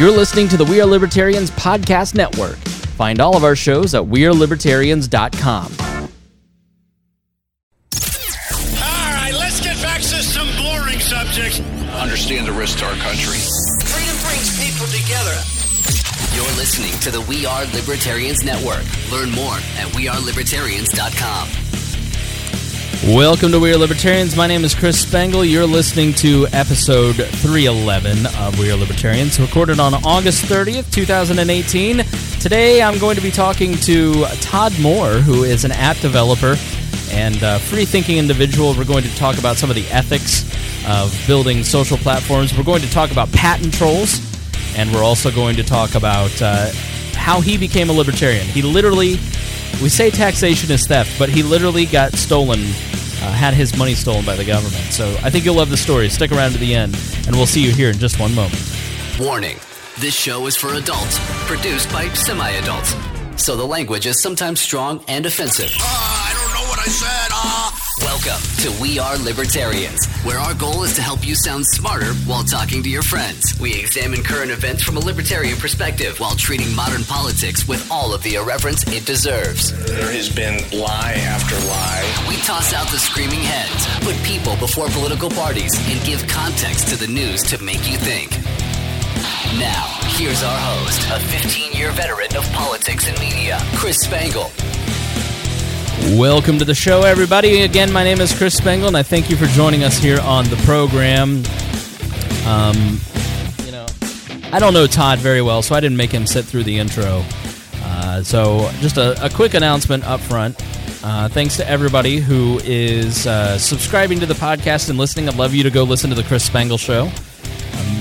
You're listening to the We Are Libertarians Podcast Network. Find all of our shows at WeareLibertarians.com. All right, let's get back to some boring subjects. Understand the risk to our country. Freedom brings people together. You're listening to the We Are Libertarians Network. Learn more at wearelibertarians.com. Welcome to We Are Libertarians. My name is Chris Spangle. You're listening to episode 311 of We Are Libertarians, recorded on August 30th, 2018. Today I'm going to be talking to Todd Moore, who is an app developer and free thinking individual. We're going to talk about some of the ethics of building social platforms. We're going to talk about patent trolls, and we're also going to talk about uh, how he became a libertarian. He literally we say taxation is theft, but he literally got stolen, uh, had his money stolen by the government. So I think you'll love the story. Stick around to the end, and we'll see you here in just one moment. Warning this show is for adults, produced by semi adults. So the language is sometimes strong and offensive. Ah, I don't know what I said. Ah. Welcome to We Are Libertarians, where our goal is to help you sound smarter while talking to your friends. We examine current events from a libertarian perspective while treating modern politics with all of the irreverence it deserves. There has been lie after lie. We toss out the screaming heads, put people before political parties, and give context to the news to make you think. Now, here's our host, a 15 year veteran of politics and media, Chris Spangle. Welcome to the show, everybody. Again, my name is Chris Spangle, and I thank you for joining us here on the program. Um, you know, I don't know Todd very well, so I didn't make him sit through the intro. Uh, so, just a, a quick announcement up front. Uh, thanks to everybody who is uh, subscribing to the podcast and listening. I'd love you to go listen to the Chris Spangle Show.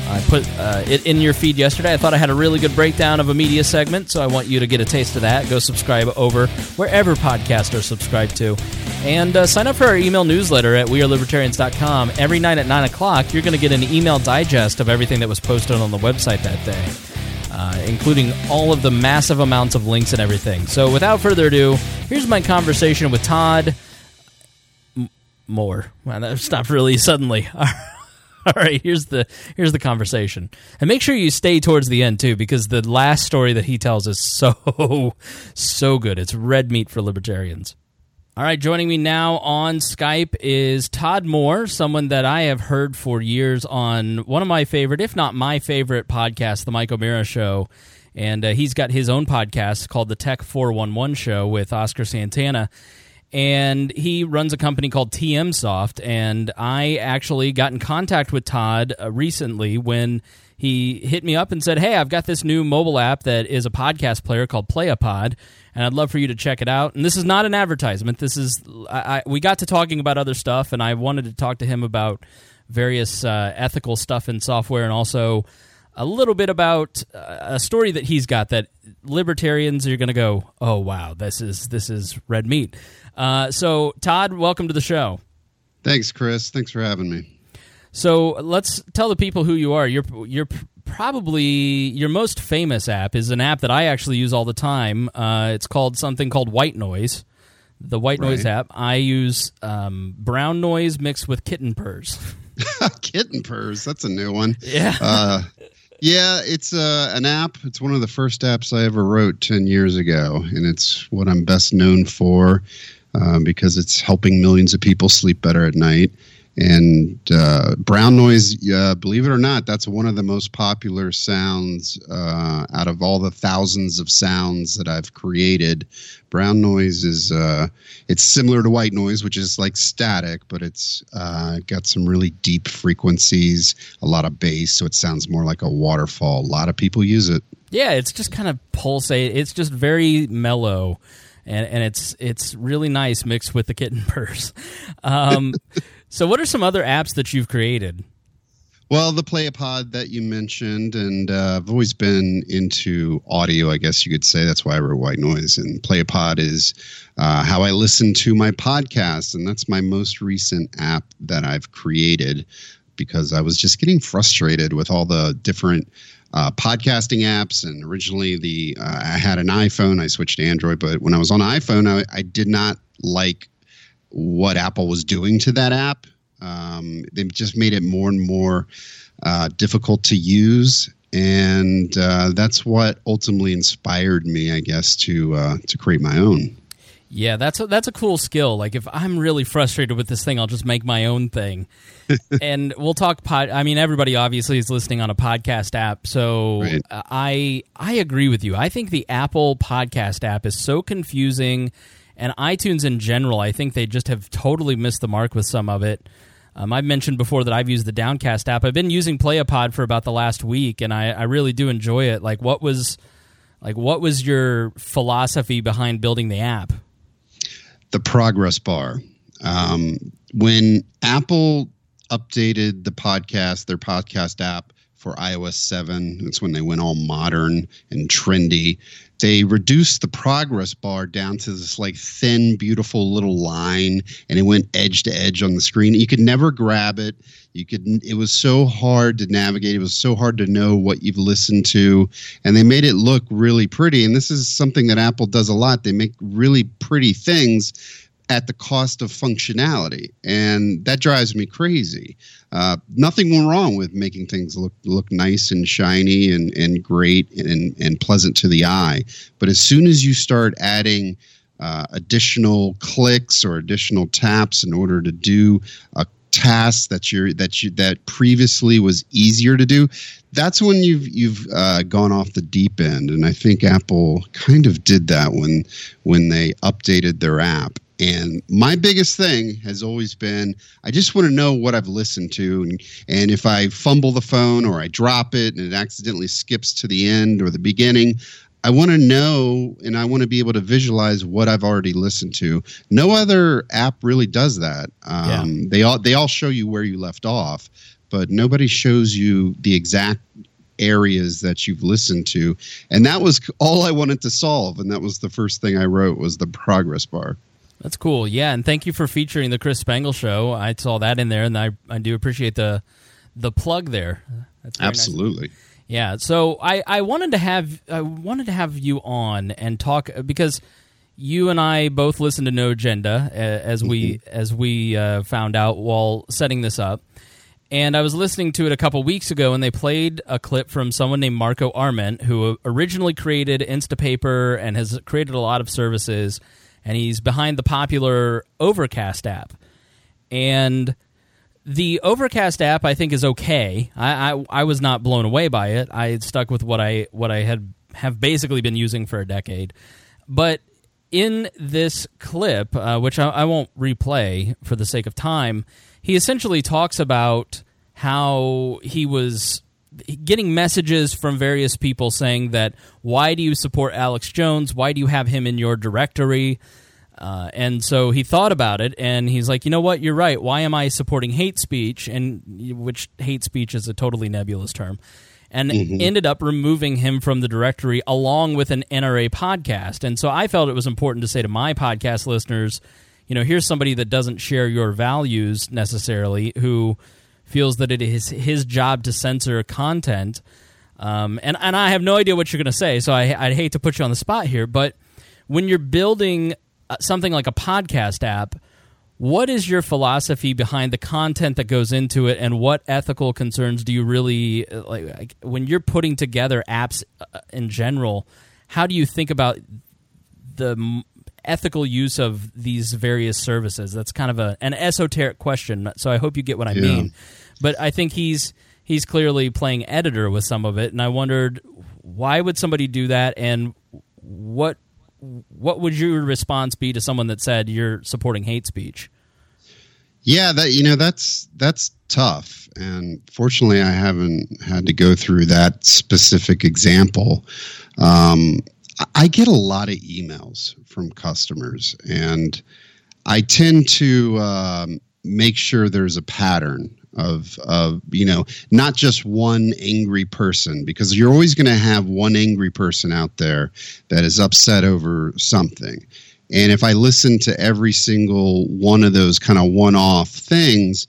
I put uh, it in your feed yesterday. I thought I had a really good breakdown of a media segment, so I want you to get a taste of that. Go subscribe over wherever podcasts are subscribed to. And uh, sign up for our email newsletter at wearelibertarians.com. Every night at 9 o'clock, you're going to get an email digest of everything that was posted on the website that day, uh, including all of the massive amounts of links and everything. So without further ado, here's my conversation with Todd M- Moore. Wow, that stopped really suddenly. All right, here's the here's the conversation, and make sure you stay towards the end too, because the last story that he tells is so so good. It's red meat for libertarians. All right, joining me now on Skype is Todd Moore, someone that I have heard for years on one of my favorite, if not my favorite, podcast, The Mike O'Meara Show, and uh, he's got his own podcast called The Tech Four One One Show with Oscar Santana and he runs a company called TM Soft. And I actually got in contact with Todd uh, recently when he hit me up and said, "Hey, I've got this new mobile app that is a podcast player called PlayAPod, and I'd love for you to check it out." And this is not an advertisement. This is I, I, we got to talking about other stuff, and I wanted to talk to him about various uh, ethical stuff in software, and also a little bit about uh, a story that he's got that libertarians are going to go, "Oh wow, this is this is red meat." Uh, so, Todd, welcome to the show. Thanks, Chris. Thanks for having me. So, let's tell the people who you are. You're you're probably your most famous app is an app that I actually use all the time. Uh, it's called something called White Noise, the White Noise Right. app. I use um, brown noise mixed with kitten purrs. Kitten purrs. That's a new one. Yeah. Uh, yeah, it's uh, an app. It's one of the first apps I ever wrote 10 years ago. And it's what I'm best known for um, because it's helping millions of people sleep better at night. And uh, brown noise, uh, believe it or not, that's one of the most popular sounds uh, out of all the thousands of sounds that I've created. Brown noise is uh, it's similar to white noise, which is like static, but it's uh, got some really deep frequencies, a lot of bass, so it sounds more like a waterfall. A lot of people use it. Yeah, it's just kind of pulsate. It's just very mellow, and and it's it's really nice mixed with the kitten purse. Um, so, what are some other apps that you've created? Well, the PlayAPod that you mentioned, and uh, I've always been into audio, I guess you could say. That's why I wrote White Noise. And PlayAPod is uh, how I listen to my podcast, and that's my most recent app that I've created because I was just getting frustrated with all the different uh, podcasting apps. And originally, the uh, I had an iPhone, I switched to Android, but when I was on iPhone, I, I did not like what Apple was doing to that app. Um, they just made it more and more uh, difficult to use. and uh, that's what ultimately inspired me, I guess, to uh, to create my own. Yeah, that's a, that's a cool skill. Like if I'm really frustrated with this thing, I'll just make my own thing. and we'll talk pod I mean everybody obviously is listening on a podcast app, so Right. I I agree with you. I think the Apple podcast app is so confusing and iTunes in general, I think they just have totally missed the mark with some of it. Um, I've mentioned before that I've used the Downcast app. I've been using PlayApod for about the last week, and I, I really do enjoy it. Like, what was like what was your philosophy behind building the app? The progress bar. Um, when Apple updated the podcast, their podcast app for iOS 7, that's when they went all modern and trendy. They reduced the progress bar down to this like thin, beautiful little line, and it went edge to edge on the screen. You could never grab it. You could. It was so hard to navigate. It was so hard to know what you've listened to, and they made it look really pretty. And this is something that Apple does a lot. They make really pretty things at the cost of functionality, and that drives me crazy. Uh, nothing went wrong with making things look look nice and shiny and and great and and pleasant to the eye, but as soon as you start adding uh, additional clicks or additional taps in order to do a task that you're that you that previously was easier to do that's when you've you've uh, gone off the deep end. And i think apple kind of did that when when they updated their app and my biggest thing has always been I just want to know what I've listened to. And, and if I fumble the phone or I drop it and it accidentally skips to the end or the beginning, I want to know and I want to be able to visualize what I've already listened to. No other app really does that. Um, They all they all show you where you left off, but nobody shows you the exact areas that you've listened to. And that was all I wanted to solve. And that was the first thing I wrote was the progress bar. That's cool. Yeah, and thank you for featuring the Chris Spangle show. I saw that in there, and I I do appreciate the the plug there. Very nice. Absolutely. Yeah. So I, I wanted to have I wanted to have you on and talk because you and I both listen to No Agenda uh, as we as we uh, found out while setting this up. And I was listening to it a couple weeks ago, and they played a clip from someone named Marco Arment, who originally created Instapaper and has created a lot of services. And he's behind the popular Overcast app. And the Overcast app, I think, is okay. I, I I was not blown away by it. I stuck with what I what I had have basically been using for a decade. But in this clip, uh, which I, I won't replay for the sake of time, he essentially talks about how he was getting messages from various people saying that why do you support Alex Jones? Why do you have him in your directory? Uh, and so he thought about it, and he's like, you know what? You're right. Why am I supporting hate speech? And which hate speech is a totally nebulous term. And ended up removing him from the directory along with an NRA podcast. And so I felt it was important to say to my podcast listeners, you know, here's somebody that doesn't share your values necessarily, who feels that it is his job to censor content. Um, and and I have no idea what you're going to say, so I I'd hate to put you on the spot here, but when you're building uh, something like a podcast app, what is your philosophy behind the content that goes into it, and what ethical concerns do you really uh, like, like when you're putting together apps uh, in general? How do you think about the ethical use of these various services? That's kind of a an esoteric question, so I hope you get what I Yeah. mean. But I think he's he's clearly playing editor with some of it, and I wondered why would somebody do that, and what what would your response be to someone that said you're supporting hate speech? Yeah, that you know that's that's tough, and fortunately, I haven't had to go through that specific example. Um, I- get a lot of emails from customers, and I tend to um, make sure there's a pattern of of you know not just one angry person because you're always going to have one angry person out there that is upset over something. And if i listen to every single one of those kind of one-off things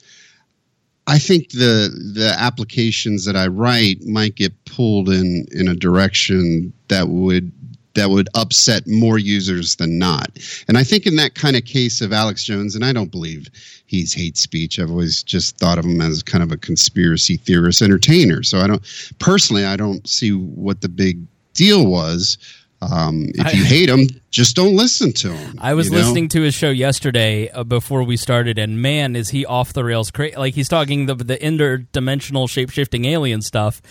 i think the the applications that i write might get pulled in in a direction that would that would upset more users than not. And I think in that kind of case of Alex Jones, and I don't believe he's hate speech. I've always just thought of him as kind of a conspiracy theorist entertainer. So I don't personally, I don't see what the big deal was. Um, if you hate him, just don't listen to him. I was you know? listening to his show yesterday uh, before we started, and man, is he off the rails! Cra- like he's talking the the interdimensional shape shifting alien stuff.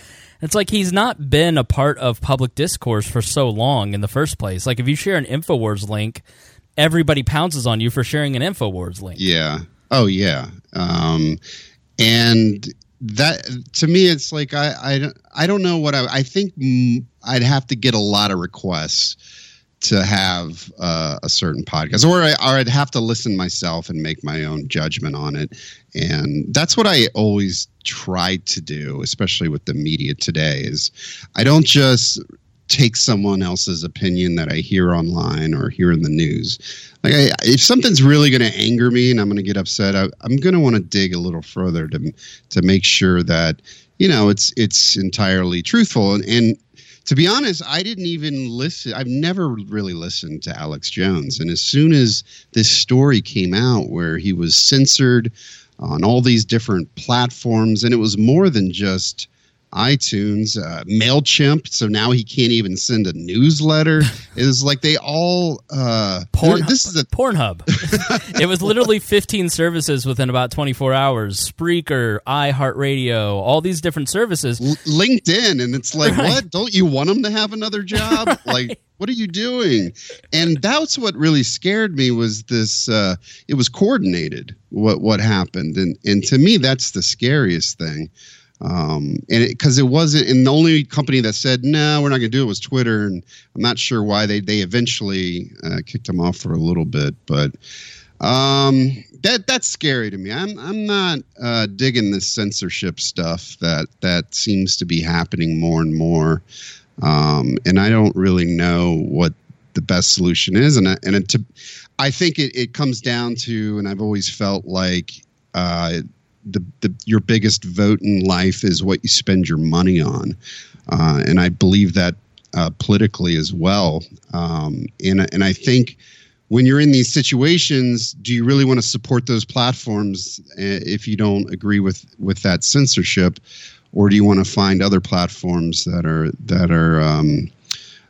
It's like he's not been a part of public discourse for so long in the first place. Like if you share an Infowars link, everybody pounces on you for sharing an Infowars link. Yeah. Oh yeah. Um, and that to me, it's like I I don't I don't know what I I think I'd have to get a lot of requests to have uh, a certain podcast, or I or I'd have to listen myself and make my own judgment on it. And that's what I always try to do, especially with the media today. Is I don't just take someone else's opinion that I hear online or hear in the news. Like, I, if something's really going to anger me and I'm going to get upset, I, I'm going to want to dig a little further to to make sure that you know it's it's entirely truthful. And, and to be honest, I didn't even listen. I've never really listened to Alex Jones. And as soon as this story came out, where he was censored on all these different platforms, and it was more than just iTunes, uh, Mailchimp. So now he can't even send a newsletter. It was like they all. Uh, Porn, this is a Pornhub. it was literally 15 services within about 24 hours. Spreaker, iHeartRadio, all these different services. L- LinkedIn, and it's like, Right. what? Don't you want him to have another job? Like, what are you doing? And that's what really scared me was this. Uh, it was coordinated. What what happened, and and to me, that's the scariest thing. Um, and because it, wasn't, and the only company that said no, we're not going to do it was Twitter, and I'm not sure why they they eventually uh, kicked them off for a little bit, but um, that that's scary to me. I'm I'm not uh, digging this censorship stuff that that seems to be happening more and more, um, and I don't really know what the best solution is. And I, and it, to, I think it, it comes down to, and I've always felt like uh, the the your biggest vote in life is what you spend your money on, uh, and I believe that uh, politically as well. Um, and and I think when you're in these situations, do you really want to support those platforms uh, if you don't agree with with that censorship, or do you want to find other platforms that are that are um,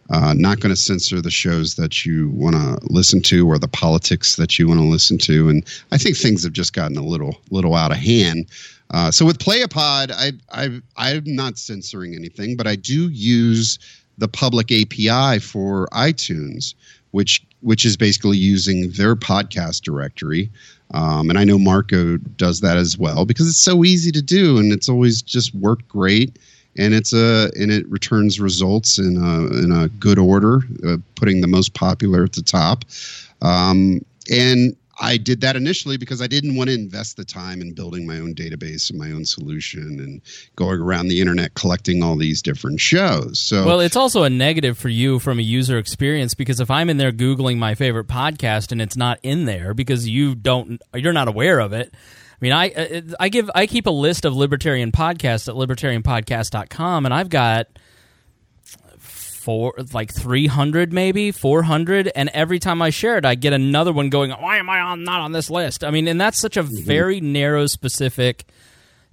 uh, not going to censor the shows that you want to listen to or the politics that you want to listen to? And I think things have just gotten a little little out of hand. Uh, so with Playapod, I, I I'm not censoring anything, but I do use the public API for iTunes, which which is basically using their podcast directory. Um, and I know Marco does that as well because it's so easy to do and it's always just worked great. And it's a and it returns results in a in a good order, uh, putting the most popular at the top. Um, and I did that initially because I didn't want to invest the time in building my own database and my own solution and going around the internet collecting all these different shows. So Well, it's also a negative for you from a user experience because if I'm in there googling my favorite podcast and it's not in there because you don't you're not aware of it. I mean, I uh, I give I keep a list of libertarian podcasts at libertarianpodcast.com and I've got four like 300 maybe 400 and every time I share it I get another one going why am I on not on this list? I mean, and that's such a very narrow specific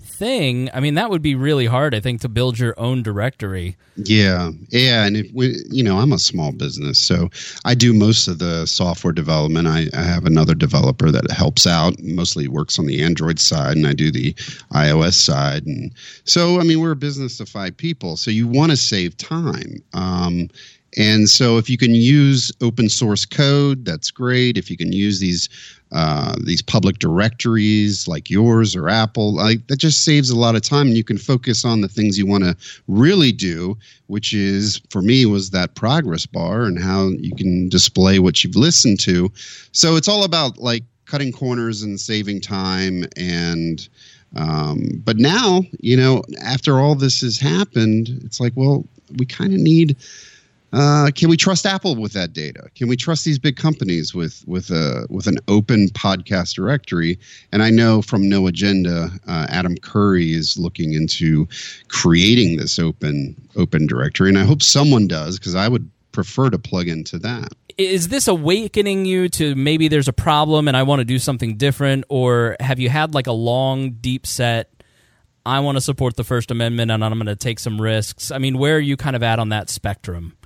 thing. I mean, that would be really hard I think to build your own directory. Yeah, yeah, and if we, you know, I'm a small business, so I do most of the software development. I, I have another developer that helps out, mostly works on the Android side, and I do the iOS side. And so, I mean, we're a business of five people, so you want to save time. Um, and so, if you can use open source code, that's great. If you can use these uh, these public directories like yours or Apple, like that just saves a lot of time, and you can focus on the things you want to really do, which is for me was that progress bar and how you can display what you've listened to. So it's all about like cutting corners and saving time and. Um, but now, you know, after all this has happened, it's like, well, we kind of need uh, can we trust Apple with that data? Can we trust these big companies with with a with an open podcast directory? And I know from No Agenda, uh, Adam Curry is looking into creating this open open directory, and I hope someone does because I would prefer to plug into that. Is this awakening you to maybe there's a problem and I want to do something different, or have you had like a long, deep set? I want to support the First Amendment and I'm going to take some risks. I mean, where are you kind of at on that spectrum?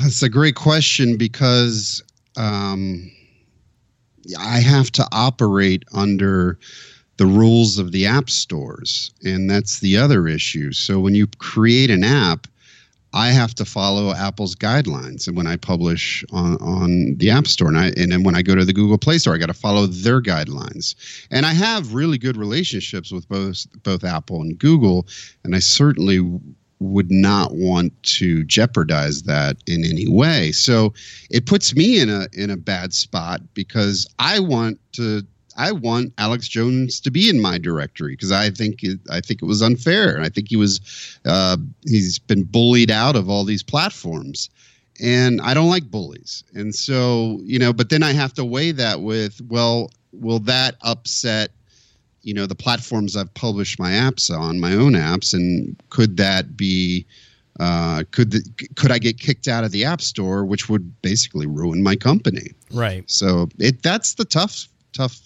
That's a great question because um, I have to operate under the rules of the app stores, and that's the other issue. So when you create an app, I have to follow Apple's guidelines, and when I publish on, on the App Store, and, I, and then when I go to the Google Play Store, I got to follow their guidelines. And I have really good relationships with both both Apple and Google, and I certainly would not want to jeopardize that in any way. So it puts me in a in a bad spot because I want to I want Alex Jones to be in my directory because I think it, I think it was unfair. I think he was uh, he's been bullied out of all these platforms, and I don't like bullies. And so you know, but then I have to weigh that with well, will that upset you know the platforms I've published my apps on, my own apps, and could that be uh, could the, could I get kicked out of the app store, which would basically ruin my company? Right. So it that's the tough tough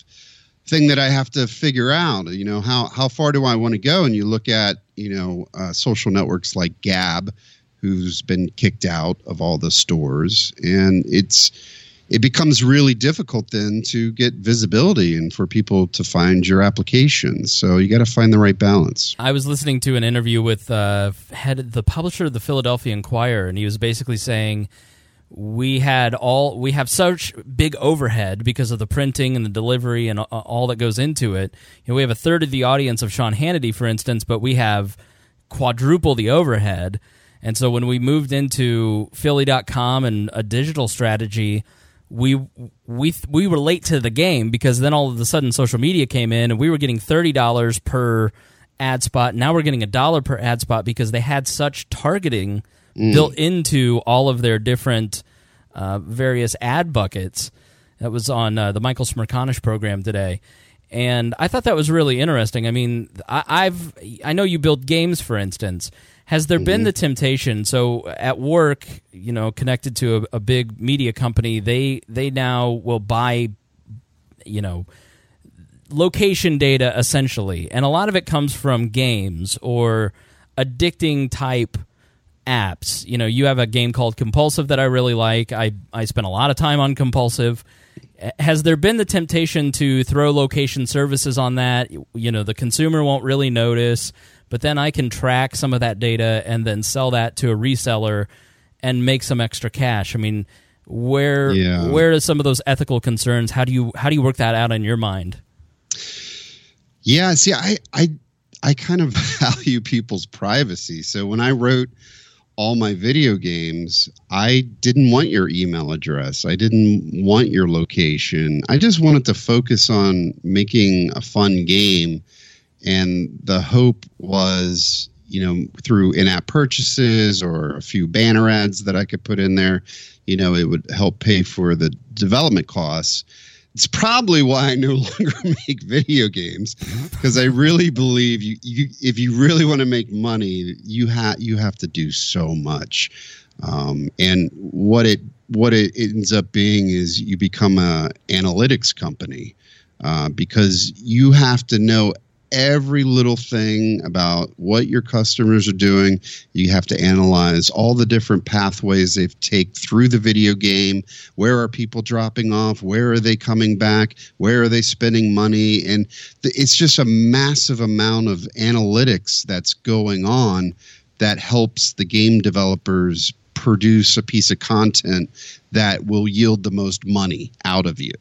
thing that I have to figure out. You know, how how far do I want to go? And you look at you know uh, social networks like Gab, who's been kicked out of all the stores, and it's it becomes really difficult then to get visibility and for people to find your applications. So you got to find the right balance. I was listening to an interview with uh, head the publisher of the Philadelphia Inquirer, and he was basically saying we had all we have such big overhead because of the printing and the delivery and all that goes into it. You know, we have a third of the audience of Sean Hannity, for instance, but we have quadruple the overhead. And so when we moved into Philly.com and a digital strategy, we we we were late to the game because then all of a sudden social media came in and we were getting thirty dollars per ad spot. Now we're getting a dollar per ad spot because they had such targeting mm. built into all of their different uh, various ad buckets. That was on uh, the Michael Smerconish program today, and I thought that was really interesting. I mean, I, have I know you build games, for instance. Has there mm-hmm. been the temptation? So at work, you know, connected to a, a big media company, they they now will buy, you know, location data essentially, and a lot of it comes from games or addicting type apps. You know, you have a game called Compulsive that I really like. I I spent a lot of time on Compulsive. Has there been the temptation to throw location services on that? You know, the consumer won't really notice, but then I can track some of that data and then sell that to a reseller and make some extra cash. I mean, where yeah. where are some of those ethical concerns? How do you how do you work that out in your mind? Yeah, see, I I I kind of value people's privacy. So when I wrote all my video games, I didn't want your email address. I didn't want your location. I just wanted to focus on making a fun game. And the hope was, you know, through in app purchases or a few banner ads that I could put in there, you know, it would help pay for the development costs it's probably why I no longer make video games because I really believe you, you if you really want to make money, you have you have to do so much. Um, and what it what it ends up being is you become a analytics company uh, because you have to know every little thing about what your customers are doing. You have to analyze all the different pathways they've take through the video game. Where are people dropping off? Where are they coming back? Where are they spending money? And it's just a massive amount of analytics that's going on that helps the game developers produce a piece of content that will yield the most money out of you.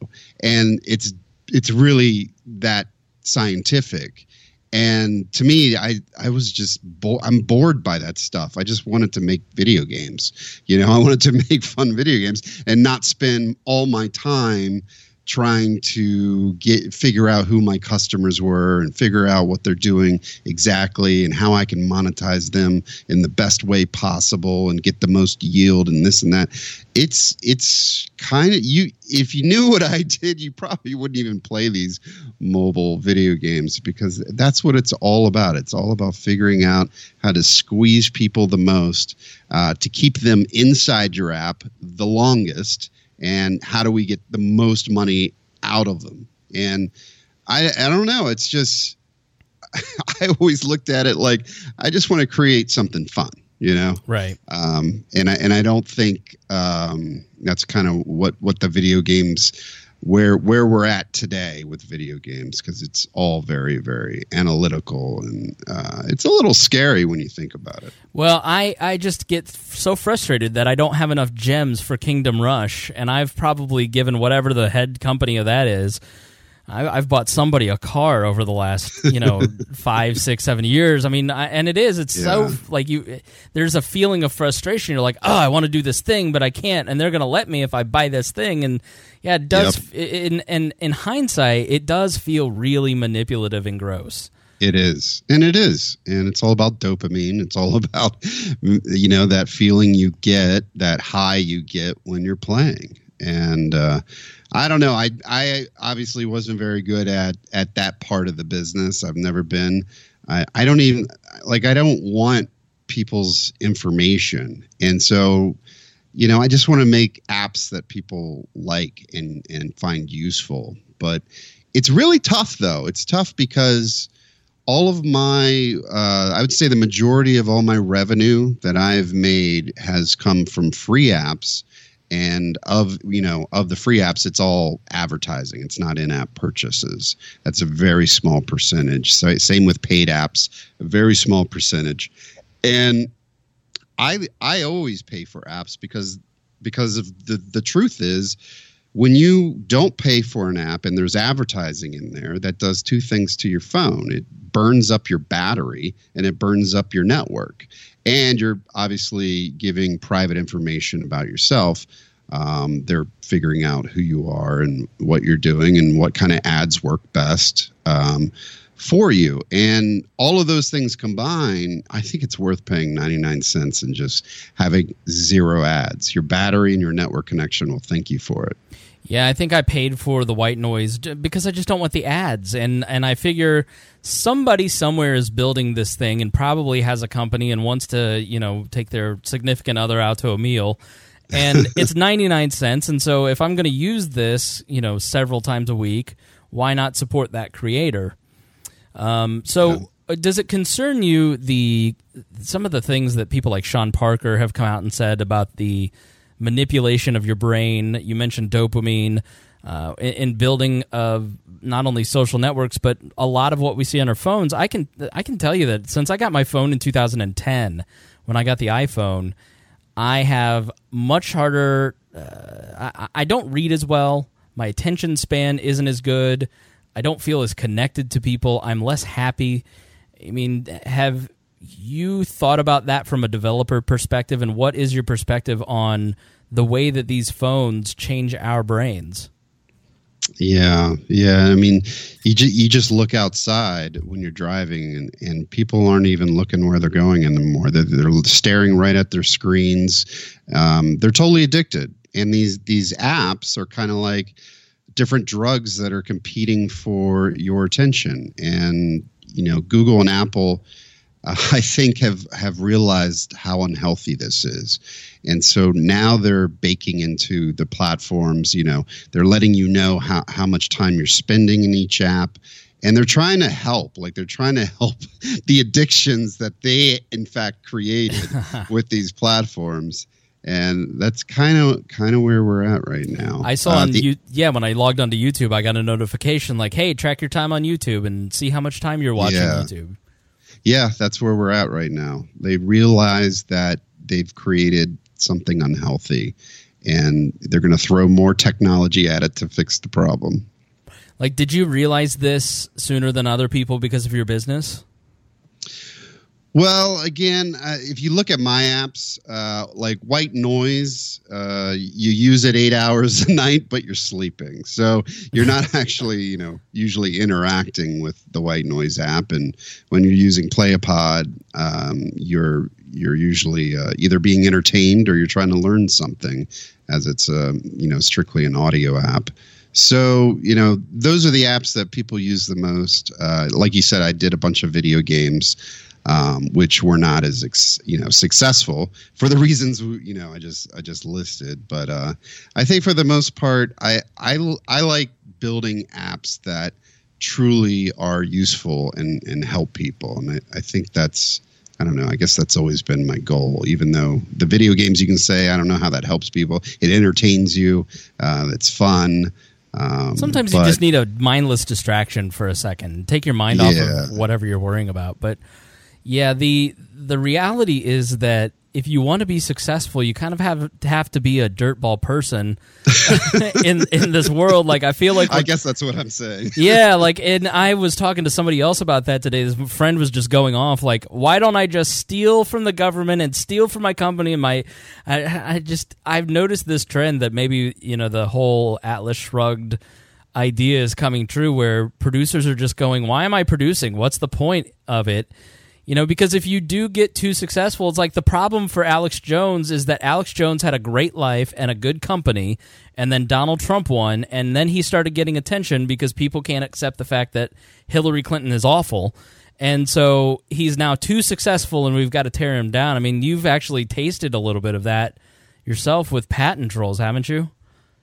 And it's it's really that scientific. And to me i i was just bo- i'm bored by that stuff. I just wanted to make video games you know? I wanted to make fun video games and not spend all my time trying to get figure out who my customers were and figure out what they're doing exactly and how I can monetize them in the best way possible and get the most yield and this and that. It's it's kind of you if you knew what I did, you probably wouldn't even play these mobile video games because that's what it's all about. It's all about figuring out how to squeeze people the most uh, to keep them inside your app the longest and how do we get the most money out of them? And i i don't know. It's just i always looked at it like i just want to create something fun you know? Right. Um and i and i don't think um that's kind of what what the video games where where we're at today with video games because it's all very very analytical and uh, it's a little scary when you think about it. Well, I I just get so frustrated that I don't have enough gems for Kingdom Rush, and I've probably given whatever the head company of that is I, have bought somebody a car over the last, you know, five, six, seven years. I mean, I, and it is. It's yeah. so like you. There's a feeling of frustration. You're like, oh, I want to do this thing, but I can't, and they're going to let me if I buy this thing. And yeah, it does. Yep. In, in in hindsight, it does feel really manipulative and gross. It is, and it is, and it's all about dopamine. It's all about, you know, that feeling you get, that high you get when you're playing, and. uh I don't know. I I obviously wasn't very good at at that part of the business. I've never been. I I don't even like. I don't want people's information, and so you know, I just want to make apps that people like and and find useful. But it's really tough, though. It's tough because all of my, uh, I would say, the majority of all my revenue that I've made has come from free apps and of you know of the free apps it's all advertising. It's not in-app purchases. That's a very small percentage. So, same with paid apps a very small percentage. And i i always pay for apps because because of the the truth is when you don't pay for an app and there's advertising in there that does two things to your phone it burns up your battery and it burns up your network and you're obviously giving private information about yourself. Um, they're figuring out who you are and what you're doing and what kind of ads work best um, for you. And all of those things combined, I think it's worth paying 99 cents and just having zero ads. Your battery and your network connection will thank you for it. Yeah, I think I paid for the white noise because I just don't want the ads, and and I figure somebody somewhere is building this thing and probably has a company and wants to you know take their significant other out to a meal, and it's ninety nine cents, and so if I'm going to use this you know several times a week, why not support that creator? Um, so. Yeah. Uh, does it concern you the some of the things that people like Sean Parker have come out and said about the manipulation of your brain. You mentioned dopamine uh, in, in, building of not only social networks but a lot of what we see on our phones. I can I can tell you that since I got my phone in 2010, when I got the iPhone, I have much harder. Uh, I, I don't read as well. My attention span isn't as good. I don't feel as connected to people. I'm less happy. I mean, have you thought about that from a developer perspective, and what is your perspective on the way that these phones change our brains? Yeah, yeah. I mean, you just you just look outside when you're driving, and, and people aren't even looking where they're going anymore. They're, they're staring right at their screens. Um, they're totally addicted, and these these apps are kind of like different drugs that are competing for your attention. And you know, Google and Apple I think have have realized how unhealthy this is, and so now they're baking into the platforms. You know, they're letting you know how how much time you're spending in each app, and they're trying to help. Like they're trying to help the addictions that they in fact created with these platforms and that's kind of kind of where we're at right now. I saw uh, on the, you, yeah when I logged onto YouTube, I got a notification like, "Hey, track your time on YouTube and see how much time you're watching yeah. YouTube." Yeah, that's where we're at right now. They realize that they've created something unhealthy and they're going to throw more technology at it to fix the problem. Like, did you realize this sooner than other people because of your business? Well, again, uh, if you look at my apps, uh, like white noise, uh, you use it eight hours a night, but you're sleeping. So you're not actually, you know, usually interacting with the white noise app. And when you're using Playapod, um, you're you're usually uh, either being entertained or you're trying to learn something, as it's um, you know strictly an audio app. So you know those are the apps that people use the most. Uh, like you said, I did a bunch of video games um, which were not as ex, you know successful for the reasons you know I just I just listed. But uh, I think for the most part, I I I like building apps that truly are useful and and help people, and I, I think that's. I don't know. I guess that's always been my goal. Even though the video games, you can say, I don't know how that helps people. It entertains you. Uh, it's fun. Um, Sometimes you just need a mindless distraction for a second. Take your mind yeah. off of whatever you're worrying about. But yeah, the the reality is that if you want to be successful, you kind of have have to be a dirtball person in in this world. Like I feel like I guess that's what I'm saying. yeah, like and I was talking to somebody else about that today. This friend was just going off like, why don't I just steal from the government and steal from my company and my I, I just I've noticed this trend that maybe, you know, the whole Atlas shrugged idea is coming true where producers are just going, why am I producing? What's the point of it? You know, because if you do get too successful, it's like the problem for Alex Jones is that Alex Jones had a great life and a good company, and then Donald Trump won, and then he started getting attention because people can't accept the fact that Hillary Clinton is awful. And so he's now too successful, and we've got to tear him down. I mean, you've actually tasted a little bit of that yourself with patent trolls, haven't you?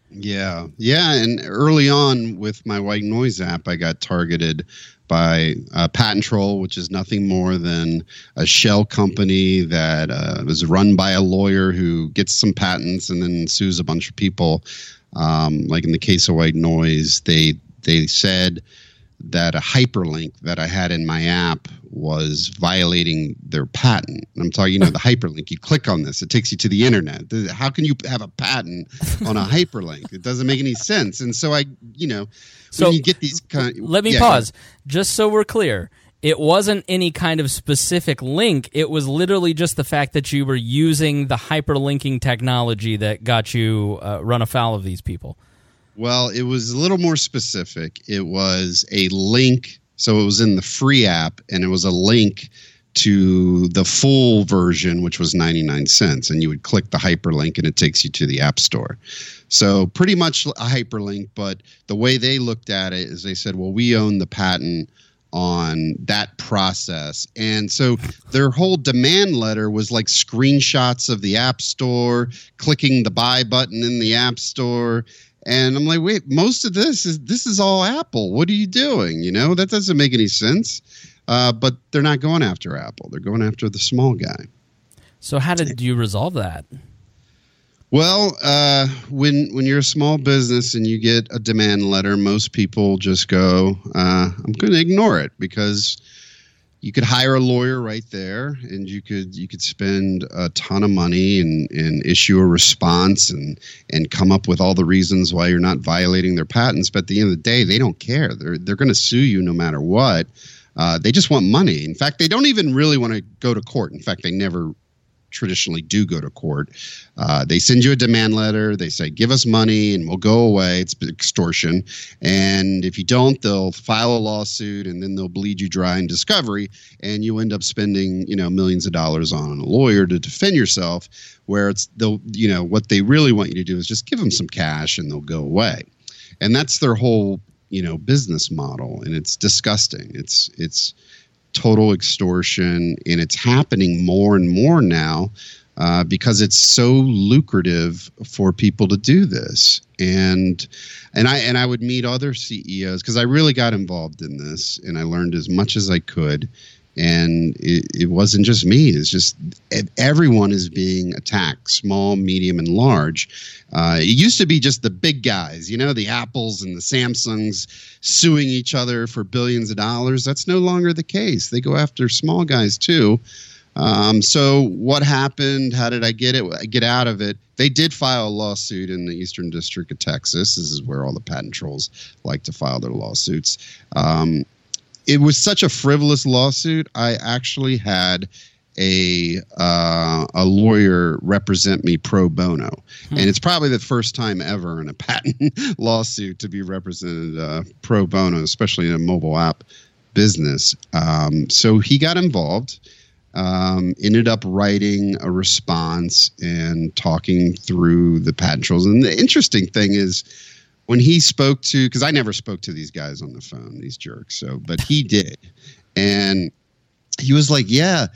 Yeah, yeah, and early on with my white noise app, I got targeted by uh, Patent Troll, which is nothing more than a shell company that uh, was run by a lawyer who gets some patents and then sues a bunch of people. Um, like in the case of White Noise, they they said that a hyperlink that I had in my app was violating their patent. I'm talking, you know, the hyperlink. You click on this, it takes you to the internet. How can you have a patent on a hyperlink? It doesn't make any sense. And so I, you know, so you get these kind. Of, let me yeah, pause, just so we're clear. It wasn't any kind of specific link. It was literally just the fact that you were using the hyperlinking technology that got you uh, run afoul of these people. Well, it was a little more specific. It was a link. So it was in the free app, and it was a link to the full version, which was 99 cents. And you would click the hyperlink, and it takes you to the App Store. So pretty much a hyperlink. But the way they looked at it is they said, well, we own the patent on that process. And so their whole demand letter was like screenshots of the App Store, clicking the buy button in the App Store, and I'm like, wait, most of this is this is all Apple. What are you doing? You know, that doesn't make any sense. Uh, but they're not going after Apple. They're going after the small guy. So how did you resolve that? Well, uh, when when you're a small business and you get a demand letter, most people just go, uh, "I'm going to ignore it," because you could hire a lawyer right there and you could you could spend a ton of money and, and issue a response and and come up with all the reasons why you're not violating their patents. But at the end of the day they don't care. They're they're going to sue you no matter what. Uh, they just want money. In fact they don't even really want to go to court. In fact they never traditionally do go to court. Uh, they send you a demand letter. They say, give us money and we'll go away. It's extortion. And if you don't, they'll file a lawsuit and then they'll bleed you dry in discovery. And you end up spending, you know, millions of dollars on a lawyer to defend yourself, where it's, they'll, you know, what they really want you to do is just give them some cash and they'll go away. And that's their whole, you know, business model. And it's disgusting. It's, it's, total extortion, and it's happening more and more now uh, because it's so lucrative for people to do this. And and I and I would meet other CEOs because I really got involved in this, and I learned as much as I could and it, it, wasn't just me. It's just everyone is being attacked small medium and large. Uh, it used to be just the big guys you know the apples and the samsungs suing each other for billions of dollars. That's no longer the case. They go after small guys too. Um, so what happened? How did i get it get out of it? They did file a lawsuit in the eastern district of texas. This is where all the patent trolls like to file their lawsuits. Um, it was such a frivolous lawsuit. I actually had a uh, a lawyer represent me pro bono, hmm. and it's probably the first time ever in a patent lawsuit to be represented uh, pro bono, especially in a mobile app business. Um, so he got involved. Um, ended up writing a response and talking through the patent trolls. And the interesting thing is, when he spoke to, because I never spoke to these guys on the phone, these jerks. So, but he did, and he was like, "Yeah."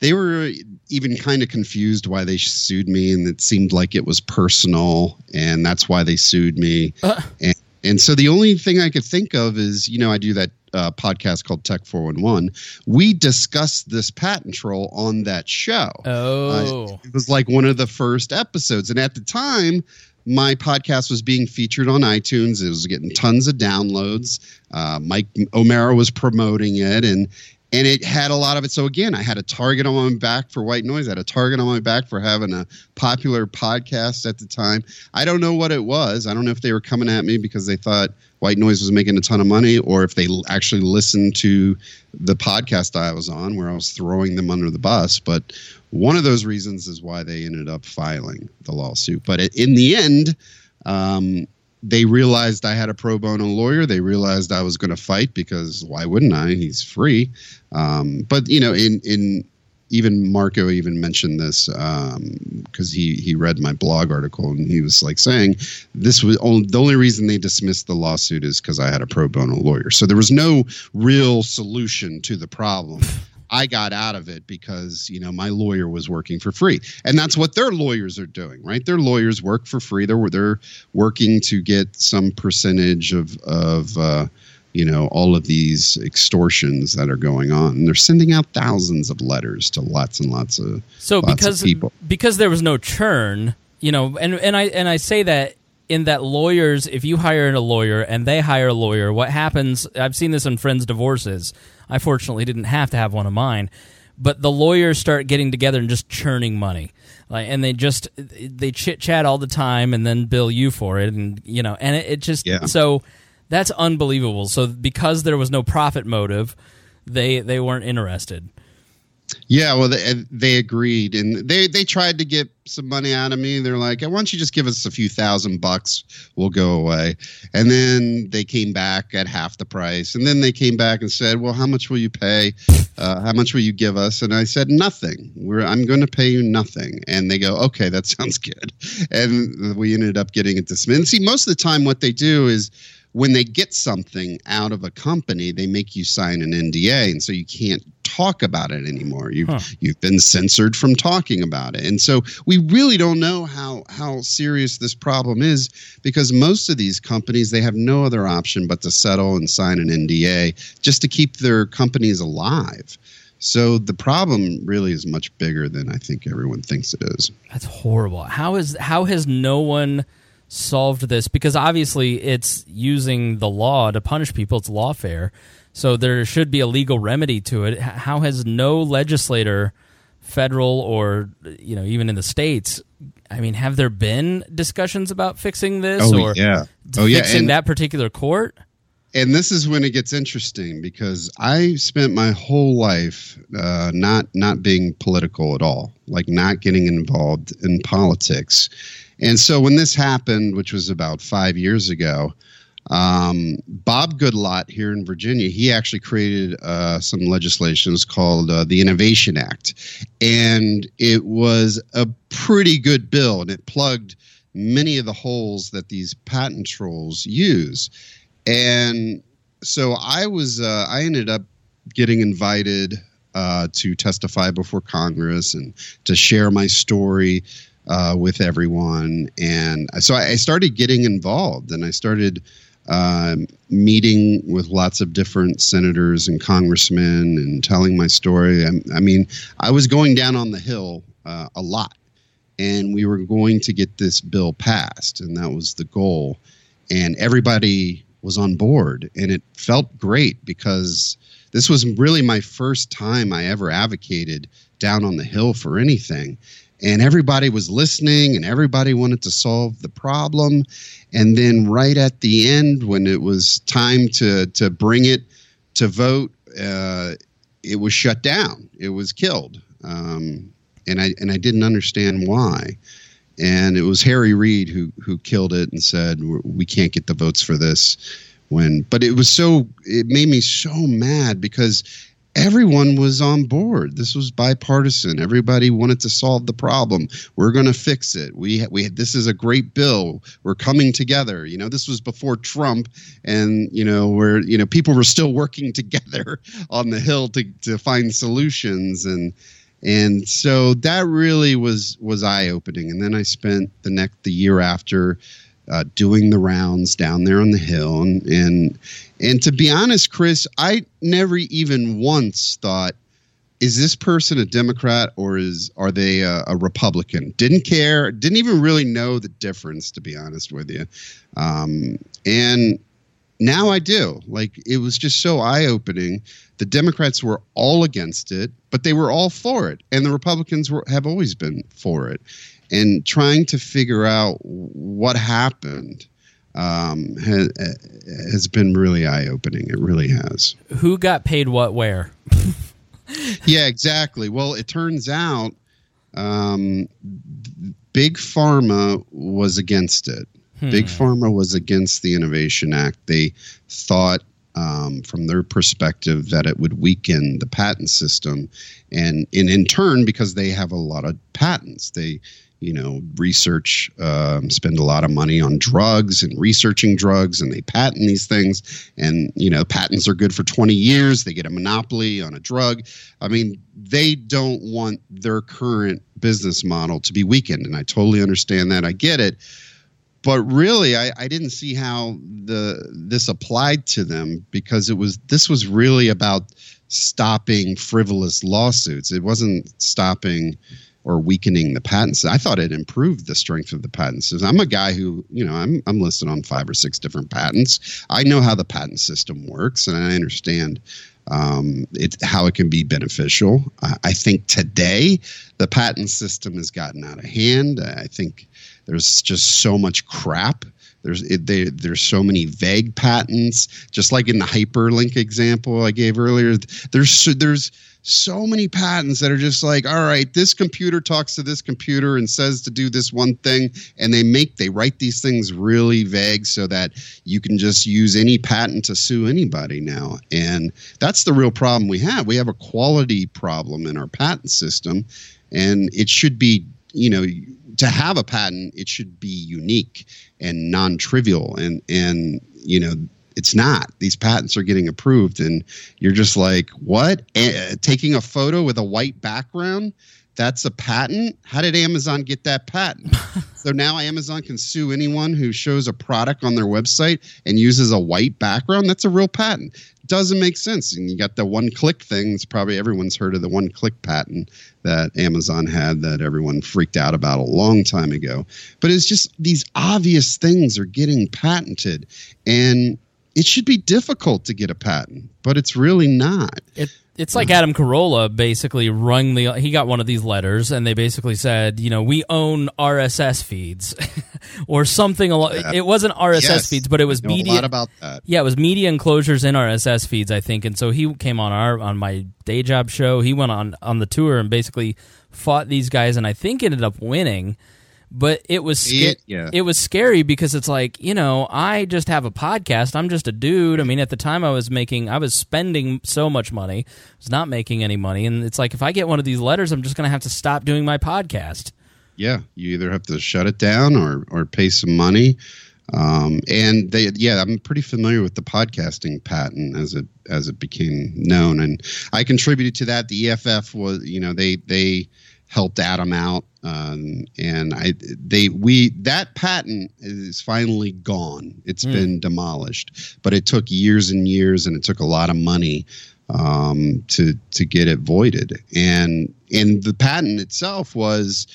they were even kind of confused why they sued me, and it seemed like it was personal, and that's why they sued me. Uh. And, and so the only thing I could think of is, you know, I do that uh, podcast called Tech 411. We discussed this patent troll on that show. Oh. Uh, it was like one of the first episodes. And at the time, my podcast was being featured on iTunes. It was getting tons of downloads. Uh, Mike O'Meara was promoting it, and and it had a lot of it. So again, I had a target on my back for white noise. I had a target on my back for having a popular podcast at the time. I don't know what it was. I don't know if they were coming at me because they thought white noise was making a ton of money, or if they actually listened to the podcast I was on, where I was throwing them under the bus. But one of those reasons is why they ended up filing the lawsuit. But in the end. Um, they realized I had a pro bono lawyer. They realized I was going to fight because why wouldn't I? He's free. Um, but you know, in in even Marco even mentioned this because um, he he read my blog article and he was like saying this was only, the only reason they dismissed the lawsuit is because I had a pro bono lawyer. So there was no real solution to the problem. I got out of it because you know my lawyer was working for free, and that's what their lawyers are doing, right? Their lawyers work for free. They're they're working to get some percentage of of uh, you know all of these extortions that are going on. And they're sending out thousands of letters to lots and lots of so lots because of people because there was no churn, you know, and and I and I say that in that lawyers, if you hire a lawyer and they hire a lawyer, what happens? I've seen this in friends' divorces I fortunately didn't have to have one of mine. But the lawyers start getting together and just churning money, like, and they just they chit chat all the time, and then bill you for it, and you know, and it, it just yeah. so that's unbelievable. So because there was no profit motive, they they weren't interested. Yeah, well, they, they agreed, and they they tried to get some money out of me. They're like, "Why don't you just give us a few thousand bucks? We'll go away." And then they came back at half the price, and then they came back and said, "Well, how much will you pay? Uh, how much will you give us?" And I said, "Nothing. We're I'm going to pay you nothing." And they go, "Okay, that sounds good." And we ended up getting it dismissed. And see, most of the time, what they do is when they get something out of a company, they make you sign an NDA, and so you can't talk about it anymore. You've huh. you've been censored from talking about it, and so we really don't know how how serious this problem is because most of these companies they have no other option but to settle and sign an NDA just to keep their companies alive. So the problem really is much bigger than I think everyone thinks it is. That's horrible. How is how has no one solved this because obviously it's using the law to punish people. It's lawfare. So there should be a legal remedy to it. How has no legislator, federal or you know even in the states, I mean, have there been discussions about fixing this oh, or yeah. oh, yeah. fixing and, that particular court? And this is when it gets interesting because I spent my whole life uh, not not being political at all, like not getting involved in politics and so when this happened, which was about five years ago, um, Bob Goodlatte here in Virginia, he actually created uh, some legislation. It's called uh, the Innovation Act. And it was a pretty good bill, and it plugged many of the holes that these patent trolls use. And so I was, uh, I ended up getting invited uh, to testify before Congress and to share my story uh, with everyone. And so I started getting involved and I started uh, meeting with lots of different senators and congressmen and telling my story. I, I mean, I was going down on the Hill uh, a lot and we were going to get this bill passed, and that was the goal. And everybody was on board, and it felt great because this was really my first time I ever advocated down on the Hill for anything and everybody was listening and everybody wanted to solve the problem and then right at the end when it was time to to bring it to vote uh, it was shut down. It was killed, um, and I and I didn't understand why. And it was Harry Reid who who killed it and said we can't get the votes for this. When, but it was so it made me so mad because everyone was on board. This was bipartisan. Everybody wanted to solve the problem. We're going to fix it. We we this is a great bill. We're coming together. You know, this was before Trump, and you know where you know people were still working together on the hill to to find solutions and. And so that really was was eye opening. And then I spent the next the year after uh, doing the rounds down there on the hill, and, and and to be honest, Chris, I never even once thought, is this person a Democrat or is are they a, a Republican? Didn't care, didn't even really know the difference, to be honest with you. Um, and now I do. Like it was just so eye opening. The Democrats were all against it, but they were all for it, and the Republicans were, have always been for it and trying to figure out what happened um, has, has been really eye opening. It really has. Who got paid what where? yeah, exactly. Well, it turns out um, Big Pharma was against it. Hmm. Big Pharma was against the Innovation Act. They thought um, from their perspective that it would weaken the patent system and, and in turn because they have a lot of patents they you know, research, um, spend a lot of money on drugs and researching drugs, and they patent these things. And, you know, patents are good for 20 years. They get a monopoly on a drug. I mean, they don't want their current business model to be weakened. And I totally understand that. I get it. But really, I, I didn't see how the this applied to them because it was this was really about stopping frivolous lawsuits. It wasn't stopping or weakening the patents. I thought it improved the strength of the patents. I'm a guy who, you know, I'm I'm listed on five or six different patents. I know how the patent system works, and I understand um, it how it can be beneficial. I, think today the patent system has gotten out of hand. I think there's just so much crap. There's it, they, there's so many vague patents, just like in the hyperlink example I gave earlier. There's there's so many patents that are just like, all right, this computer talks to this computer and says to do this one thing, and they make they write these things really vague so that you can just use any patent to sue anybody now. And that's the real problem we have. We have a quality problem in our patent system, and it should be, you know, to have a patent, it should be unique and non-trivial and and you know it's not. These patents are getting approved, and you're just like, what? A- taking a photo with a white background? That's a patent? How did Amazon get that patent? so now Amazon can sue anyone who shows a product on their website and uses a white background. That's a real patent. Doesn't make sense. And you got the one click thing. It's probably everyone's heard of the one click patent that Amazon had that everyone freaked out about a long time ago. But it's just these obvious things are getting patented. And it should be difficult to get a patent, but it's really not. It, it's like Adam Carolla basically rung the. He got one of these letters, and they basically said, you know, we own RSS feeds, or something. Along, yeah. It wasn't RSS yes, feeds, but it was media. A lot about that. Yeah, it was media enclosures in RSS feeds, I think. And so he came on our on my day job show. He went on on the tour and basically fought these guys, and I think ended up winning but it was sca- it, yeah. it was scary because it's like you know I just have a podcast. I'm just a dude. I mean, at the time I was making, I was spending so much money, I was not making any money, and it's like if I get one of these letters, I'm just going to have to stop doing my podcast. Yeah, you either have to shut it down or or pay some money. Um, and they, yeah, I'm pretty familiar with the podcasting patent as it as it became known, and I contributed to that. The EFF was, you know, they they helped Adam out, um, and I they we that patent is finally gone. It's mm. been demolished, but it took years and years, and it took a lot of money um, to to get it voided. And and the patent itself was.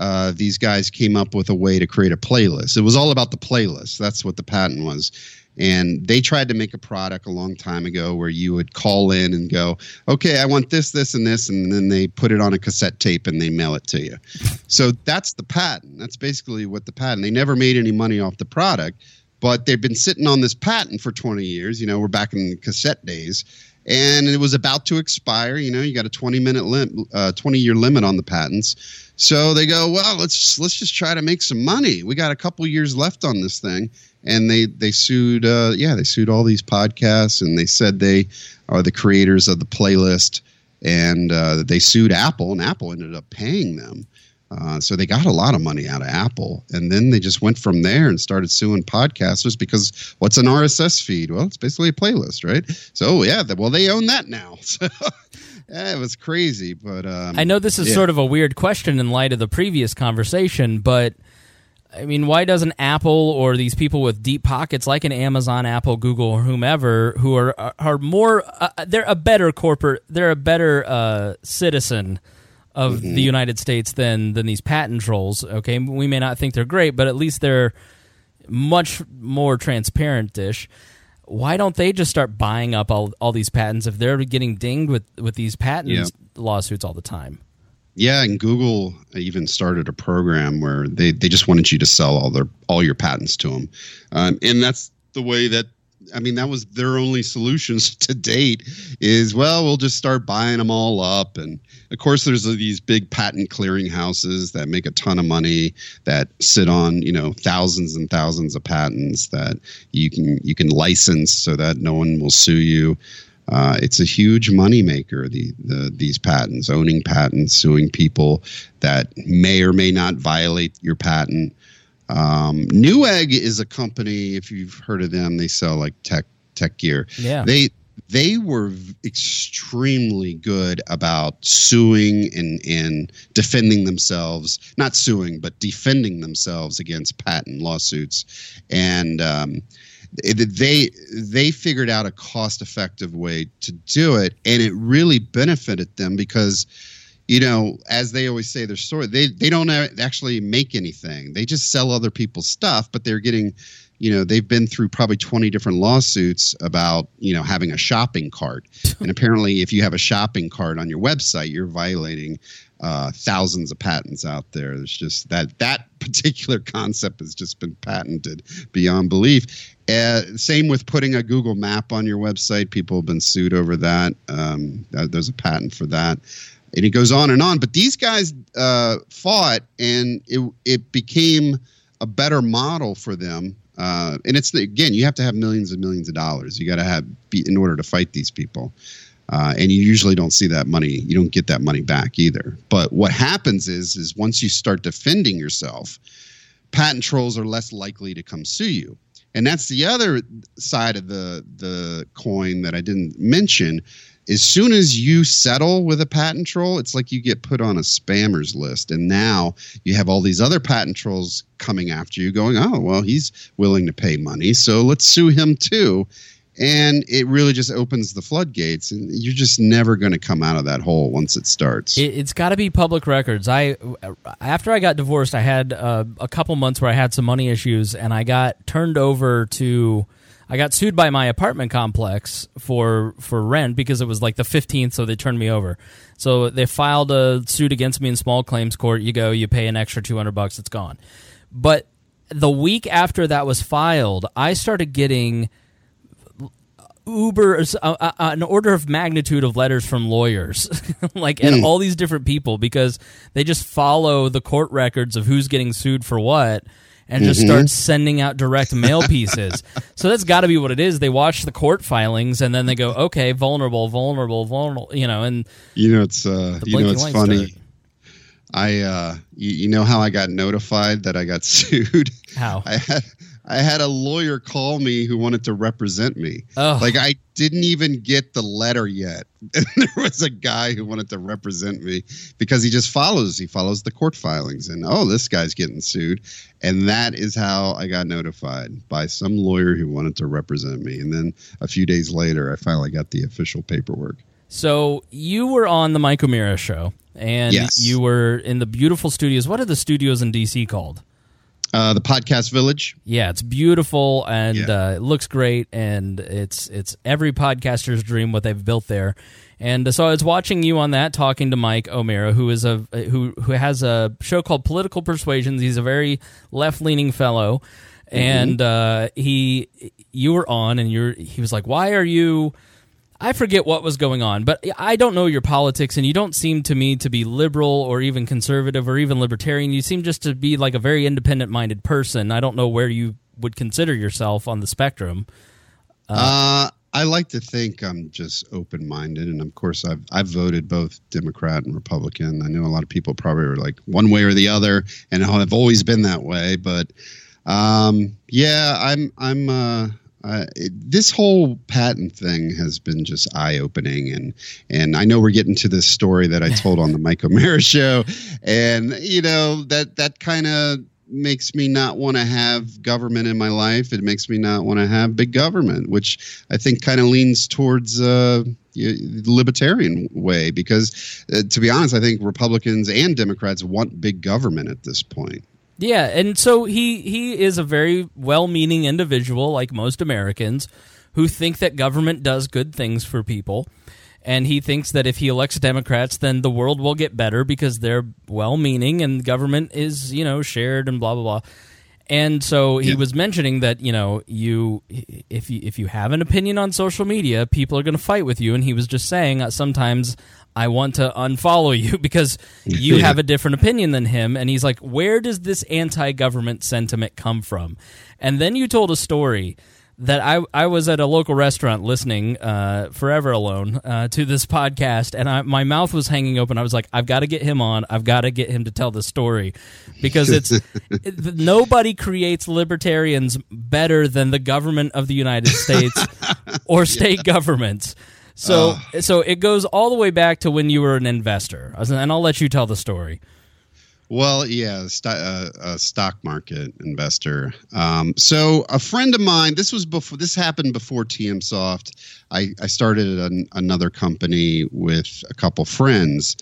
Uh, these guys came up with a way to create a playlist. It was all about the playlist. That's what the patent was. And they tried to make a product a long time ago where you would call in and go, okay, I want this, this, and this. And then they put it on a cassette tape and they mail it to you. So that's the patent. That's basically what the patent. They never made any money off the product, but they've been sitting on this patent for 20 years. You know, we're back in cassette days and it was about to expire. You know, you got a 20 minute lim- uh, 20 year limit on the patents. So they go, well, let's let's just try to make some money. We got a couple years left on this thing, and they they sued. Uh, yeah, they sued all these podcasts, and they said they are the creators of the playlist, and uh, they sued Apple, and Apple ended up paying them. Uh, so they got a lot of money out of Apple, and then they just went from there and started suing podcasters because what's an RSS feed? Well, it's basically a playlist, right? So yeah, well they own that now. So yeah, it was crazy, but um, I know this is yeah. sort of a weird question in light of the previous conversation, but I mean, why doesn't Apple or these people with deep pockets like an Amazon, Apple, Google, or whomever, who are are more, uh, they're a better corporate, they're a better uh, citizen of Mm-hmm. the United States than than these patent trolls. Okay, we may not think they're great, but at least they're much more transparent-ish. Why don't they just start buying up all, all these patents if they're getting dinged with, with these patent Yeah. lawsuits all the time? Yeah, and Google even started a program where they, they just wanted you to sell all their all your patents to them, um, and that's the way that I mean that was their only solutions to date. Is well, we'll just start buying them all up, and of course there's these big patent clearinghouses that make a ton of money that sit on you know thousands and thousands of patents that you can you can license so that no one will sue you. Uh, it's a huge moneymaker, the, the these patents, owning patents, suing people that may or may not violate your patent. Um, Newegg is a company. If you've heard of them, they sell like tech tech gear. Yeah. They they were extremely good about suing and and defending themselves. Not suing, but defending themselves against patent lawsuits. And um, they they figured out a cost effective way to do it, and it really benefited them because you know, as they always say, their story, they they don't actually make anything. They just sell other people's stuff, but they're getting, you know, they've been through probably twenty different lawsuits about you know having a shopping cart, and apparently, if you have a shopping cart on your website, you're violating uh, thousands of patents out there. There's just that that particular concept has just been patented beyond belief. Uh, same with putting a Google map on your website. People have been sued over that. Um, that- there's a patent for that and it goes on and on. But these guys uh, fought, and it it became a better model for them. Uh, and it's again, you have to have millions and millions of dollars. You got to have be, in order to fight these people. Uh, and you usually don't see that money. You don't get that money back either. But what happens is, is once you start defending yourself, patent trolls are less likely to come sue you. And that's the other side of the the coin that I didn't mention. As soon as you settle with a patent troll, it's like you get put on a spammers list, and now you have all these other patent trolls coming after you, going, "Oh, well, he's willing to pay money, so let's sue him too." And it really just opens the floodgates, and you're just never going to come out of that hole once it starts. It, it's got to be public records. I after I got divorced, I had uh, a couple months where I had some money issues, and I got turned over to. I got sued by my apartment complex for for rent because it was like the fifteenth, so they turned me over. So they filed a suit against me in small claims court. You go, you pay an extra two hundred bucks, it's gone. But the week after that was filed, I started getting uber uh, uh, an order of magnitude of letters from lawyers like and all these different people because they just follow the court records of who's getting sued for what and just start sending out direct mail pieces so that's got to be what it is they watch the court filings and then they go okay vulnerable vulnerable vulnerable you know and You know, it's uh, you know, it's funny. start. I, uh, you, you know how I got notified that I got sued. how I had, I had a lawyer call me who wanted to represent me. Oh. Like I didn't even get the letter yet. And there was a guy who wanted to represent me because he just follows. He follows the court filings, and oh, this guy's getting sued. And that is how I got notified by some lawyer who wanted to represent me. And then a few days later, I finally got the official paperwork. So you were on the Mike O'Meara show, and Yes. you were in the beautiful studios. What are the studios in DC called? Uh, the podcast village. Yeah, it's beautiful and Yeah. uh, it looks great, and it's it's every podcaster's dream what they've built there. And uh, so I was watching you on that, talking to Mike O'Meara, who is a who who has a show called Political Persuasions. He's a very left leaning fellow, and uh, he you were on, and you're he was like, "Why are you?" I forget what was going on, but I don't know your politics, and you don't seem to me to be liberal or even conservative or even libertarian. You seem just to be like a very independent minded person. I don't know where you would consider yourself on the spectrum. Uh, I like to think I'm just open minded, and of course, I've I've voted both Democrat and Republican. I know a lot of people probably are like one way or the other, and I've always been that way. But um, yeah, I'm I'm uh, uh, it, this whole patent thing has been just eye opening, and and I know we're getting to this story that I told on the Mike O'Meara show, and you know that that kind of makes me not want to have government in my life. It makes me not want to have big government, which I think kind of leans towards uh, libertarian way. Because uh, to be honest, I think Republicans and Democrats want big government at this point. Yeah, and so he he is a very well-meaning individual, like most Americans, who think that government does good things for people, and he thinks that if he elects Democrats, then the world will get better because they're well-meaning and government is you know shared and blah blah blah. And so he Yeah. was mentioning that you know you if you if you have an opinion on social media, people are going to fight with you. And he was just saying uh, sometimes I want to unfollow you because you Yeah. have a different opinion than him. And he's like, where does this anti-government sentiment come from? And then you told a story that I I was at a local restaurant listening uh, forever alone uh, to this podcast, and I, my mouth was hanging open. I was like, I've got to get him on. I've got to get him to tell the story because it's it, nobody creates libertarians better than the government of the United States or state governments. So so it goes all the way back to when you were an investor, and I'll let you tell the story. Well, yeah, st- uh, a stock market investor. Um, so a friend of mine, this was before this happened before TMSoft. I, I started an, another company with a couple friends,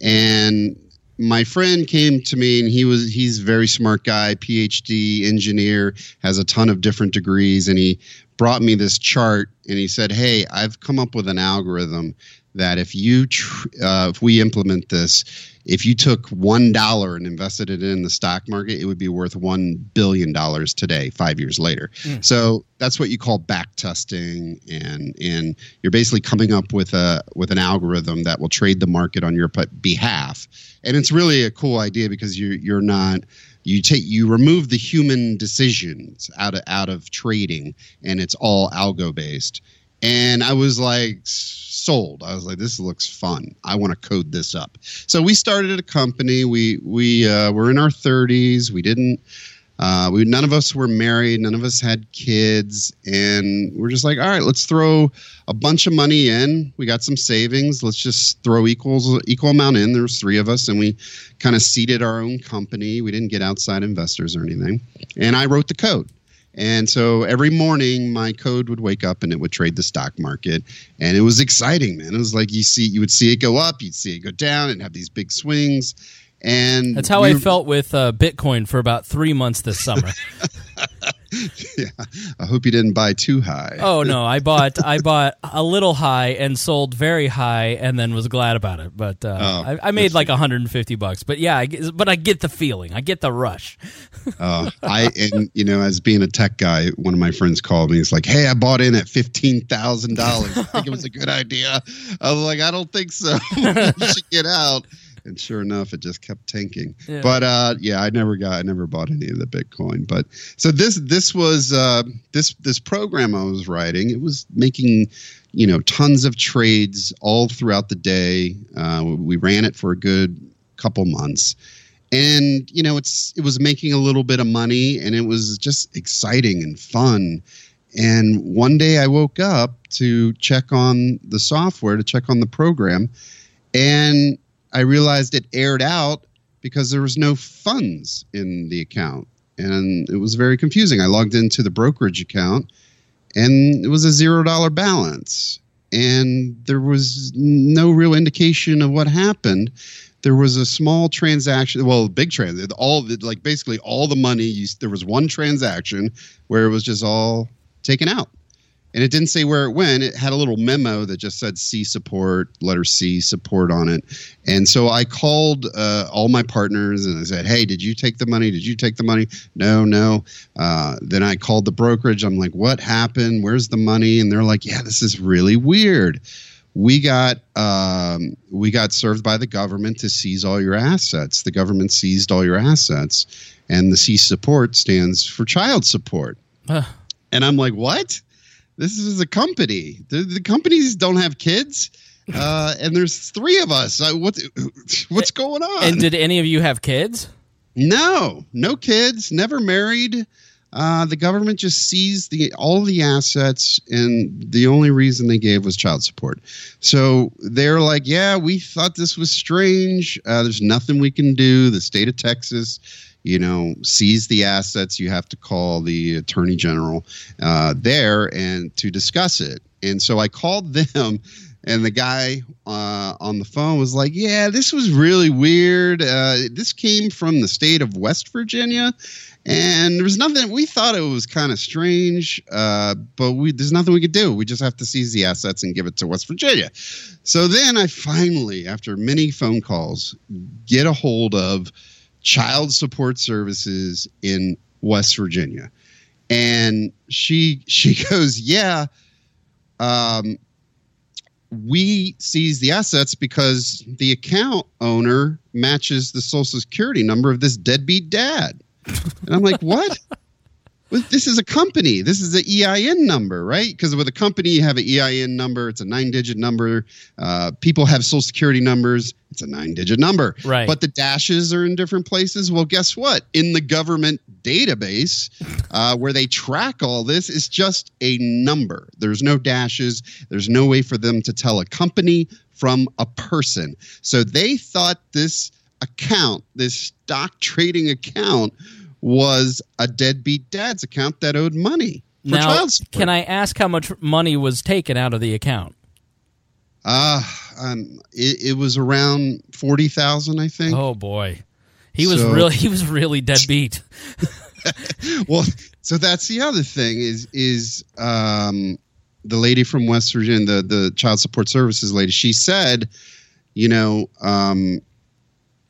and my friend came to me and he was he's a very smart guy, PhD engineer, has a ton of different degrees, and he brought me this chart and he said, "Hey, I've come up with an algorithm that if you tr- uh, if we implement this, if you took one dollar and invested it in the stock market, it would be worth one billion dollars today, five years later. So that's what you call back testing, and and you're basically coming up with a with an algorithm that will trade the market on your behalf. And it's really a cool idea because you you're not you take you remove the human decisions out of out of trading, and it's all algo based. And I was like sold. I was like, this looks fun. I want to code this up. So we started a company. We we uh, were in our 30s. We didn't. Uh, we none of us were married. None of us had kids, and we're just like, all right, let's throw a bunch of money in. We got some savings. Let's just throw equals equal amount in. There was three of us, and we kind of seeded our own company. We didn't get outside investors or anything. And I wrote the code. And so every morning, my code would wake up and it would trade the stock market, and it was exciting, man. It was like you see, you would see it go up, you'd see it go down, and have these big swings. And That's how I felt with uh, Bitcoin for about three months this summer. Yeah, I hope you didn't buy too high. oh no, I bought I bought a little high and sold very high, and then was glad about it. But uh, Oh, I, I made like 150 bucks. But yeah, I but I get the feeling, I get the rush. Uh, I and you know, as being a tech guy, one of my friends called me. He's like, "Hey, I bought in at fifteen thousand dollars. I think it was a good idea." I was like, "I don't think so. you should get out." And sure enough, it just kept tanking. Yeah. But uh, yeah, I never got, I never bought any of the Bitcoin. But so this this was uh, this this program I was writing. It was making you know tons of trades all throughout the day. Uh, we ran it for a good couple months and you know it's it was making a little bit of money and it was just exciting and fun and one day i woke up to check on the software to check on the program and i realized it aired out because there was no funds in the account. And it was very confusing. I logged into the brokerage account and it was a zero dollar balance. And there was no real indication of what happened. There was a small transaction well big transaction all the, like basically all the money you, there was one transaction where it was just all taken out and it didn't say where it went. It had a little memo that just said C support, letter C support on it. And so I called uh, all my partners and I said, Hey, did you take the money? Did you take the money? No, no. Uh, then I called the brokerage. I'm like, What happened? Where's the money? And they're like, Yeah, this is really weird. We got um, we got served by the government to seize all your assets. The government seized all your assets, and the C support stands for child support. Huh. And I'm like, what? This is a company. The, the companies don't have kids, uh, and there's three of us. Uh, what, what's going on? And did any of you have kids? no, no kids, never married. Uh, the government just seized the all the assets, and the only reason they gave was child support. So they're like, "Yeah, we thought this was strange. Uh, there's nothing we can do." The state of Texas, you know, seize the assets. You have to call the attorney general uh, there and to discuss it. And so I called them. And the guy uh, on the phone was like, "Yeah, this was really weird. Uh, this came from the state of West Virginia, and there was nothing. We thought it was kind of strange, uh, but we there's nothing we could do. We just have to seize the assets and give it to West Virginia. So then I finally, after many phone calls, get a hold of Child Support Services in West Virginia, and she she goes, yeah. Um, we seize the assets because the account owner matches the social security number of this deadbeat dad. And I'm like, what? Well, this is a company. This is an EIN number, right? Because with a company, you have an EIN number. It's a nine-digit number. Uh, people have social security numbers. It's a nine-digit number. Right. But the dashes are in different places. Well, guess what? In the government database, uh, where they track all this, is just a number. There's no dashes. There's no way for them to tell a company from a person. So they thought this account, this stock trading account, was a deadbeat dad's account that owed money for now, child support. can I ask how much money was taken out of the account? Uh, um, it, it was around forty thousand, I think. Oh boy, he was So- really he was really deadbeat. Well, so that's the other thing is is um, the lady from West Virginia, the the child support services lady. She said, you know, um,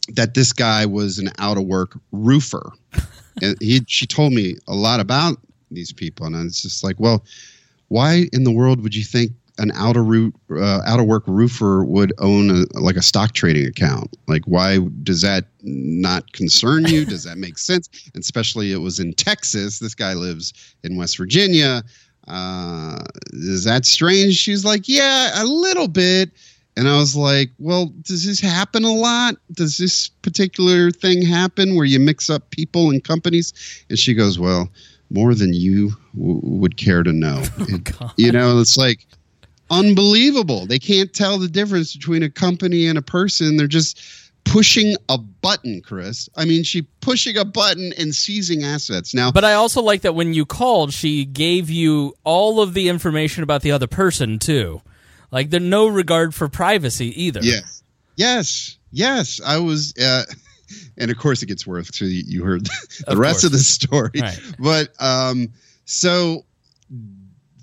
that this guy was an out of work roofer, and he she told me a lot about these people, and it's just like, well, why in the world would you think an out of root uh, out of work roofer would own a, like a stock trading account? Like, why does that not concern you? Does that make sense? And especially it was in Texas. This guy lives in West Virginia. Uh, is that strange? She's like, yeah, a little bit. And I was like, well, does this happen a lot? Does this particular thing happen where you mix up people and companies? And she goes, well, more than you w- would care to know. Oh, it- you know, it's like unbelievable. They can't tell the difference between a company and a person. They're just pushing a button, Chris. I mean, she pushing a button and seizing assets. Now, But I also like that when you called, she gave you all of the information about the other person too. Like there's no regard for privacy either. Yes. Yes. Yes. I was uh and of course it gets worse so you heard the Of rest course. of the story. Right. But um so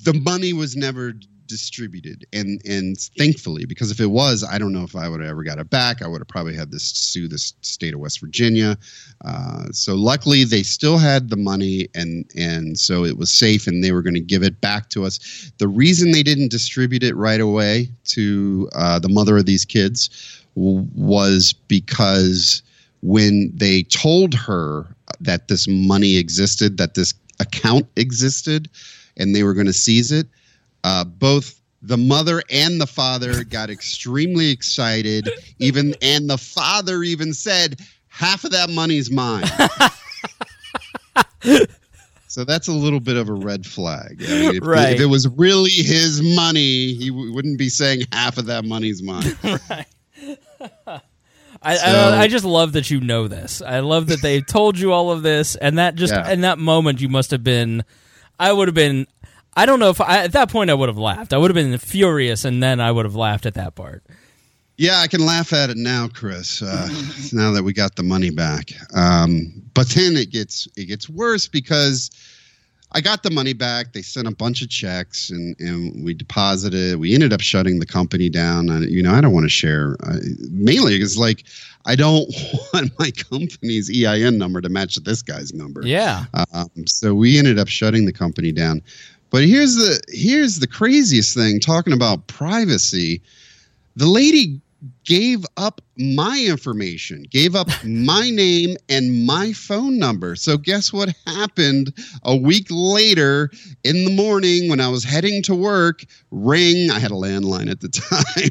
the money was never distributed. And and thankfully because if it was i don't know if i would have ever got it back. I would have probably had this sue the state of west virginia. Uh, so luckily they still had the money and and so it was safe and they were going to give it back to us. The reason they didn't distribute it right away to uh, the mother of these kids w- was because when they told her that this money existed that this account existed and they were going to seize it uh, both the mother and the father got extremely excited even and the father even said half of that money's mine so that's a little bit of a red flag I mean, if, Right. if it was really his money he w- wouldn't be saying half of that money's mine I, So- I, I just love that you know this. I love that they told you all of this, and that just Yeah. in that moment you must have been. I would have been. I don't know if I, at that point I would have laughed. I would have been furious, and then I would have laughed at that part. Yeah, I can laugh at it now, Chris. Uh, now that we got the money back, um, but then it gets it gets worse because I got the money back. They sent a bunch of checks, and and we deposited. We ended up shutting the company down. And you know, I don't want to share. Uh, mainly, it's like I don't want my company's EIN number to match this guy's number. Yeah. Um, so we ended up shutting the company down. But here's the here's the craziest thing. Talking about privacy, the lady gave up my information, gave up my name and my phone number. So, guess what happened a week later in the morning when I was heading to work? Ring, I had a landline at the time.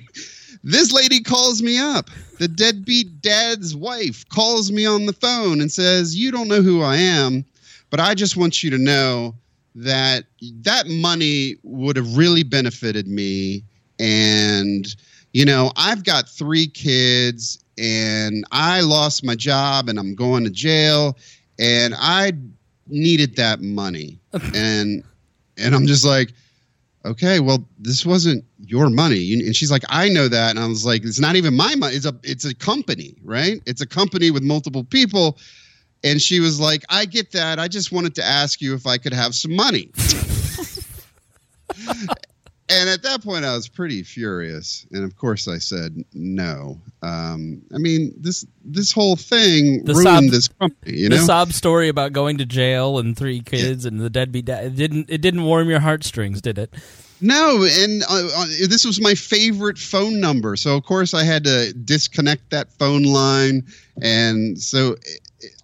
this lady calls me up. The deadbeat dad's wife calls me on the phone and says, You don't know who I am, but I just want you to know that that money would have really benefited me. And you know, I've got three kids and I lost my job and I'm going to jail and I needed that money. and and I'm just like, okay, well, this wasn't your money. And she's like, I know that. And I was like, it's not even my money. It's a it's a company, right? It's a company with multiple people. And she was like, I get that. I just wanted to ask you if I could have some money. and at that point, I was pretty furious, and of course, I said no. Um, I mean this this whole thing The ruined sob- this company. You the know, sob story about going to jail and three kids and the deadbeat dad it didn't it didn't warm your heartstrings, did it? no, and uh, uh, this was my favorite phone number, so of course I had to disconnect that phone line, and so.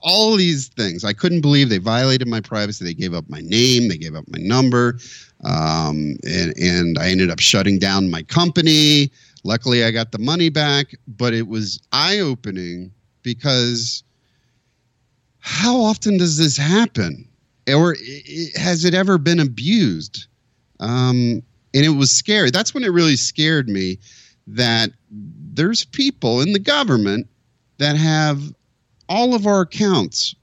All these things, I couldn't believe they violated my privacy. They gave up my name, they gave up my number, um, and and I ended up shutting down my company. Luckily, I got the money back, but it was eye opening because how often does this happen, or has it ever been abused? Um, and it was scary. That's when it really scared me that there's people in the government that have all of our accounts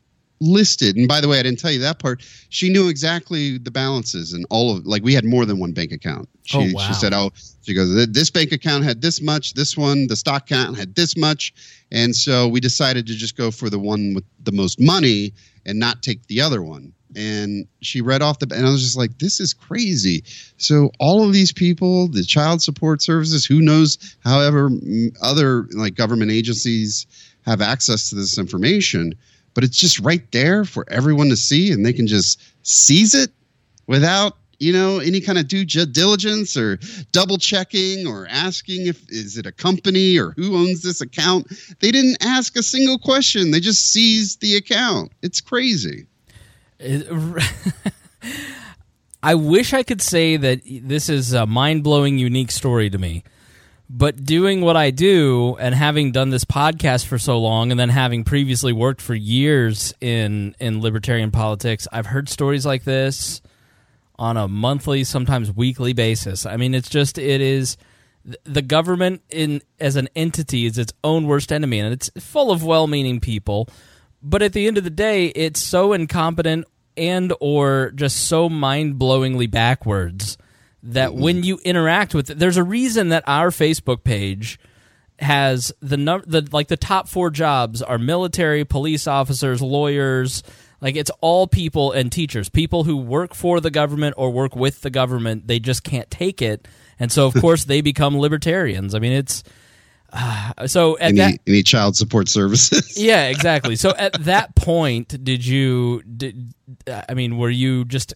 listed. And by the way, I didn't tell you that part. She knew exactly the balances and all of like we had more than one bank account. She Oh, wow. she said, "Oh, she goes, this bank account had this much, this one, the stock account had this much." And so we decided to just go for the one with the most money and not take the other one. And she read off the and I was just like, "This is crazy." So all of these people, the child support services, who knows however other like government agencies have access to this information, but it's just right there for everyone to see and they can just seize it without you know any kind of due diligence or double checking or asking if is it a company or who owns this account. They didn't ask a single question. They just seized the account. It's crazy. I wish I could say that this is a mind blowing, unique story to me. But doing what I do and having done this podcast for so long and then having previously worked for years in, in libertarian politics, I've heard stories like this on a monthly, sometimes weekly basis. I mean, it's just, it is the government in as an entity is its own worst enemy and it's full of well-meaning people but at the end of the day it's so incompetent and or just so mind-blowingly backwards that when you interact with it there's a reason that our facebook page has the number the like the top 4 jobs are military, police officers, lawyers, like it's all people and teachers, people who work for the government or work with the government, they just can't take it. And so of course they become libertarians. I mean it's uh, so at any, that any child support services yeah, exactly. So at that point, did you? Did I mean, were you just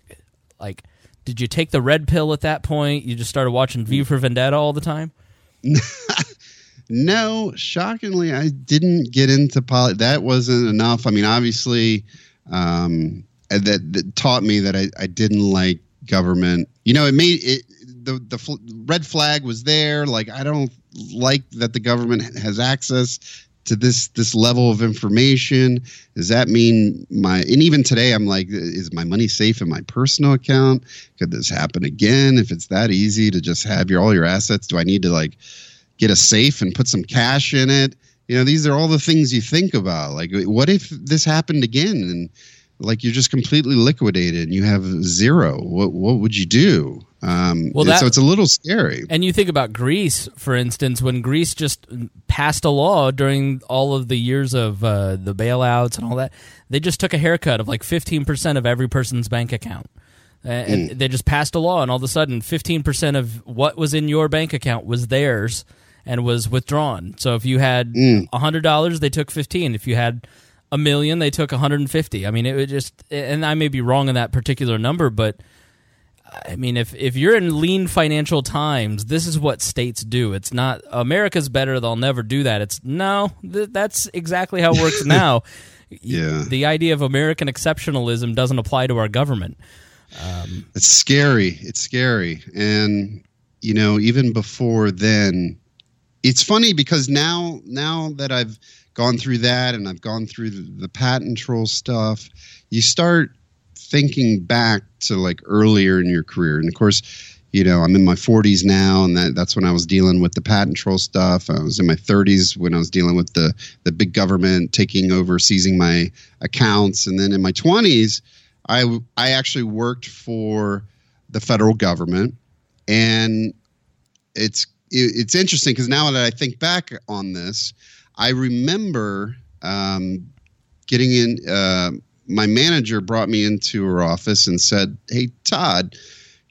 like? Did you take the red pill at that point? You just started watching V for Vendetta all the time. No, shockingly, I didn't get into poli That wasn't enough. I mean, obviously, um, that, that taught me that I, I didn't like government. You know, it made it the the fl- red flag was there. Like, I don't like that the government has access to this this level of information. Does that mean my? And even today, I'm like, is my money safe in my personal account? Could this happen again? If it's that easy to just have your all your assets, do I need to like? get a safe and put some cash in it. You know, these are all the things you think about. Like, what if this happened again and like you're just completely liquidated and you have zero? What what would you do? Um, Well, that- so it's a little scary. And you think about Greece, for instance, when Greece just passed a law during all of the years of uh, the bailouts and all that, they just took a haircut of like 15% of every person's bank account. and they just passed a law, and all of a sudden, fifteen percent of what was in your bank account was theirs and was withdrawn. So if you had a hundred dollars, they took fifteen. If you had a million, they took 150. I mean, it would just, and I may be wrong in that particular number, but I mean, if if you're in lean financial times, this is what states do. It's not America's better; they'll never do that. It's no, th- that's exactly how it works now. Yeah. the idea of American exceptionalism doesn't apply to our government. Um, it's scary. It's scary. And you know, even before then, it's funny because now now that I've gone through that and I've gone through the, the patent troll stuff, you start thinking back to like earlier in your career. And of course, you know, I'm in my 40s now, and that, that's when I was dealing with the patent troll stuff. I was in my 30s when I was dealing with the the big government taking over, seizing my accounts, and then in my 20s, I I actually worked for the federal government, and it's it, it's interesting because now that I think back on this, I remember um, getting in. Uh, my manager brought me into her office and said, "Hey, Todd,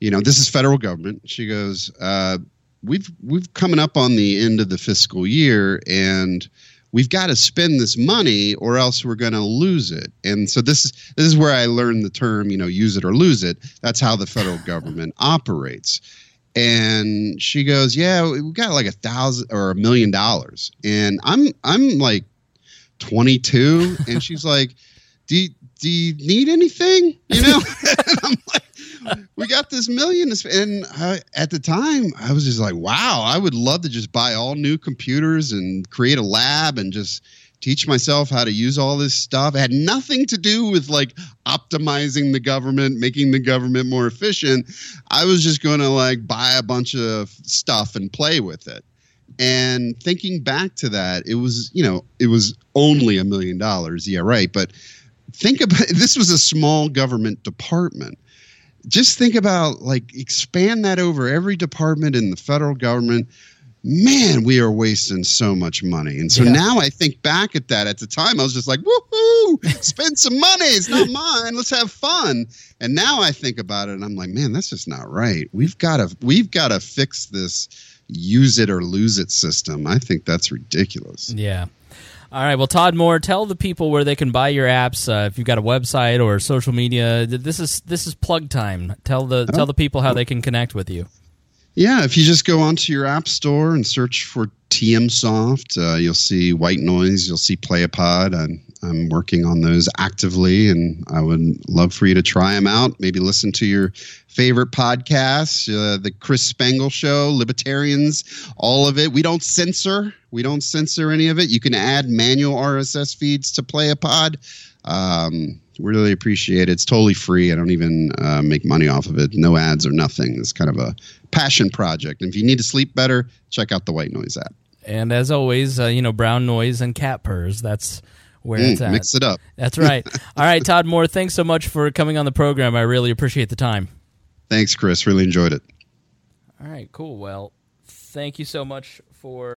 you know this is federal government." She goes, uh, "We've we've coming up on the end of the fiscal year, and we've got to spend this money, or else we're going to lose it." And so this is this is where I learned the term, you know, use it or lose it. That's how the federal government operates. And she goes, "Yeah, we got like a thousand or a million dollars," and I'm I'm like 22, and she's like, "Do you, do you need anything?" You know, I'm like, "We got this million, and I, at the time, I was just like, "Wow, I would love to just buy all new computers and create a lab and just." teach myself how to use all this stuff. It had nothing to do with like optimizing the government, making the government more efficient. I was just going to like buy a bunch of stuff and play with it. And thinking back to that, it was, you know, it was only a million dollars. Yeah, right. But think about this was a small government department. Just think about like expand that over every department in the federal government man, we are wasting so much money. And so Yeah. now I think back at that. At the time, I was just like, woohoo, spend some money. It's not mine. Let's have fun. And now I think about it and I'm like, man, that's just not right. We've got to we've got to fix this use it or lose it system. I think that's ridiculous. Yeah. All right. Well, Todd Moore, tell the people where they can buy your apps. Uh, if you've got a website or social media, this is this is plug time. Tell the tell the people how they can connect with you. Yeah, if you just go onto your app store and search for TM Soft, uh, you'll see White Noise, you'll see Playapod. I'm, I'm working on those actively, and I would love for you to try them out. Maybe listen to your favorite podcasts, uh, the Chris Spangle Show, Libertarians, all of it. We don't censor. We don't censor any of it. You can add manual RSS feeds to Playapod. Um, really appreciate it. It's totally free. I don't even uh, make money off of it. No ads or nothing. It's kind of a passion project. And if you need to sleep better, check out the White Noise app. And as always, uh, you know, brown noise and cat purrs. That's where it's Mm, at. mix it up. That's right. All right, Todd Moore, thanks so much for coming on the program. I really appreciate the time. Thanks, Chris. Really enjoyed it. All right, cool. Well, thank you so much for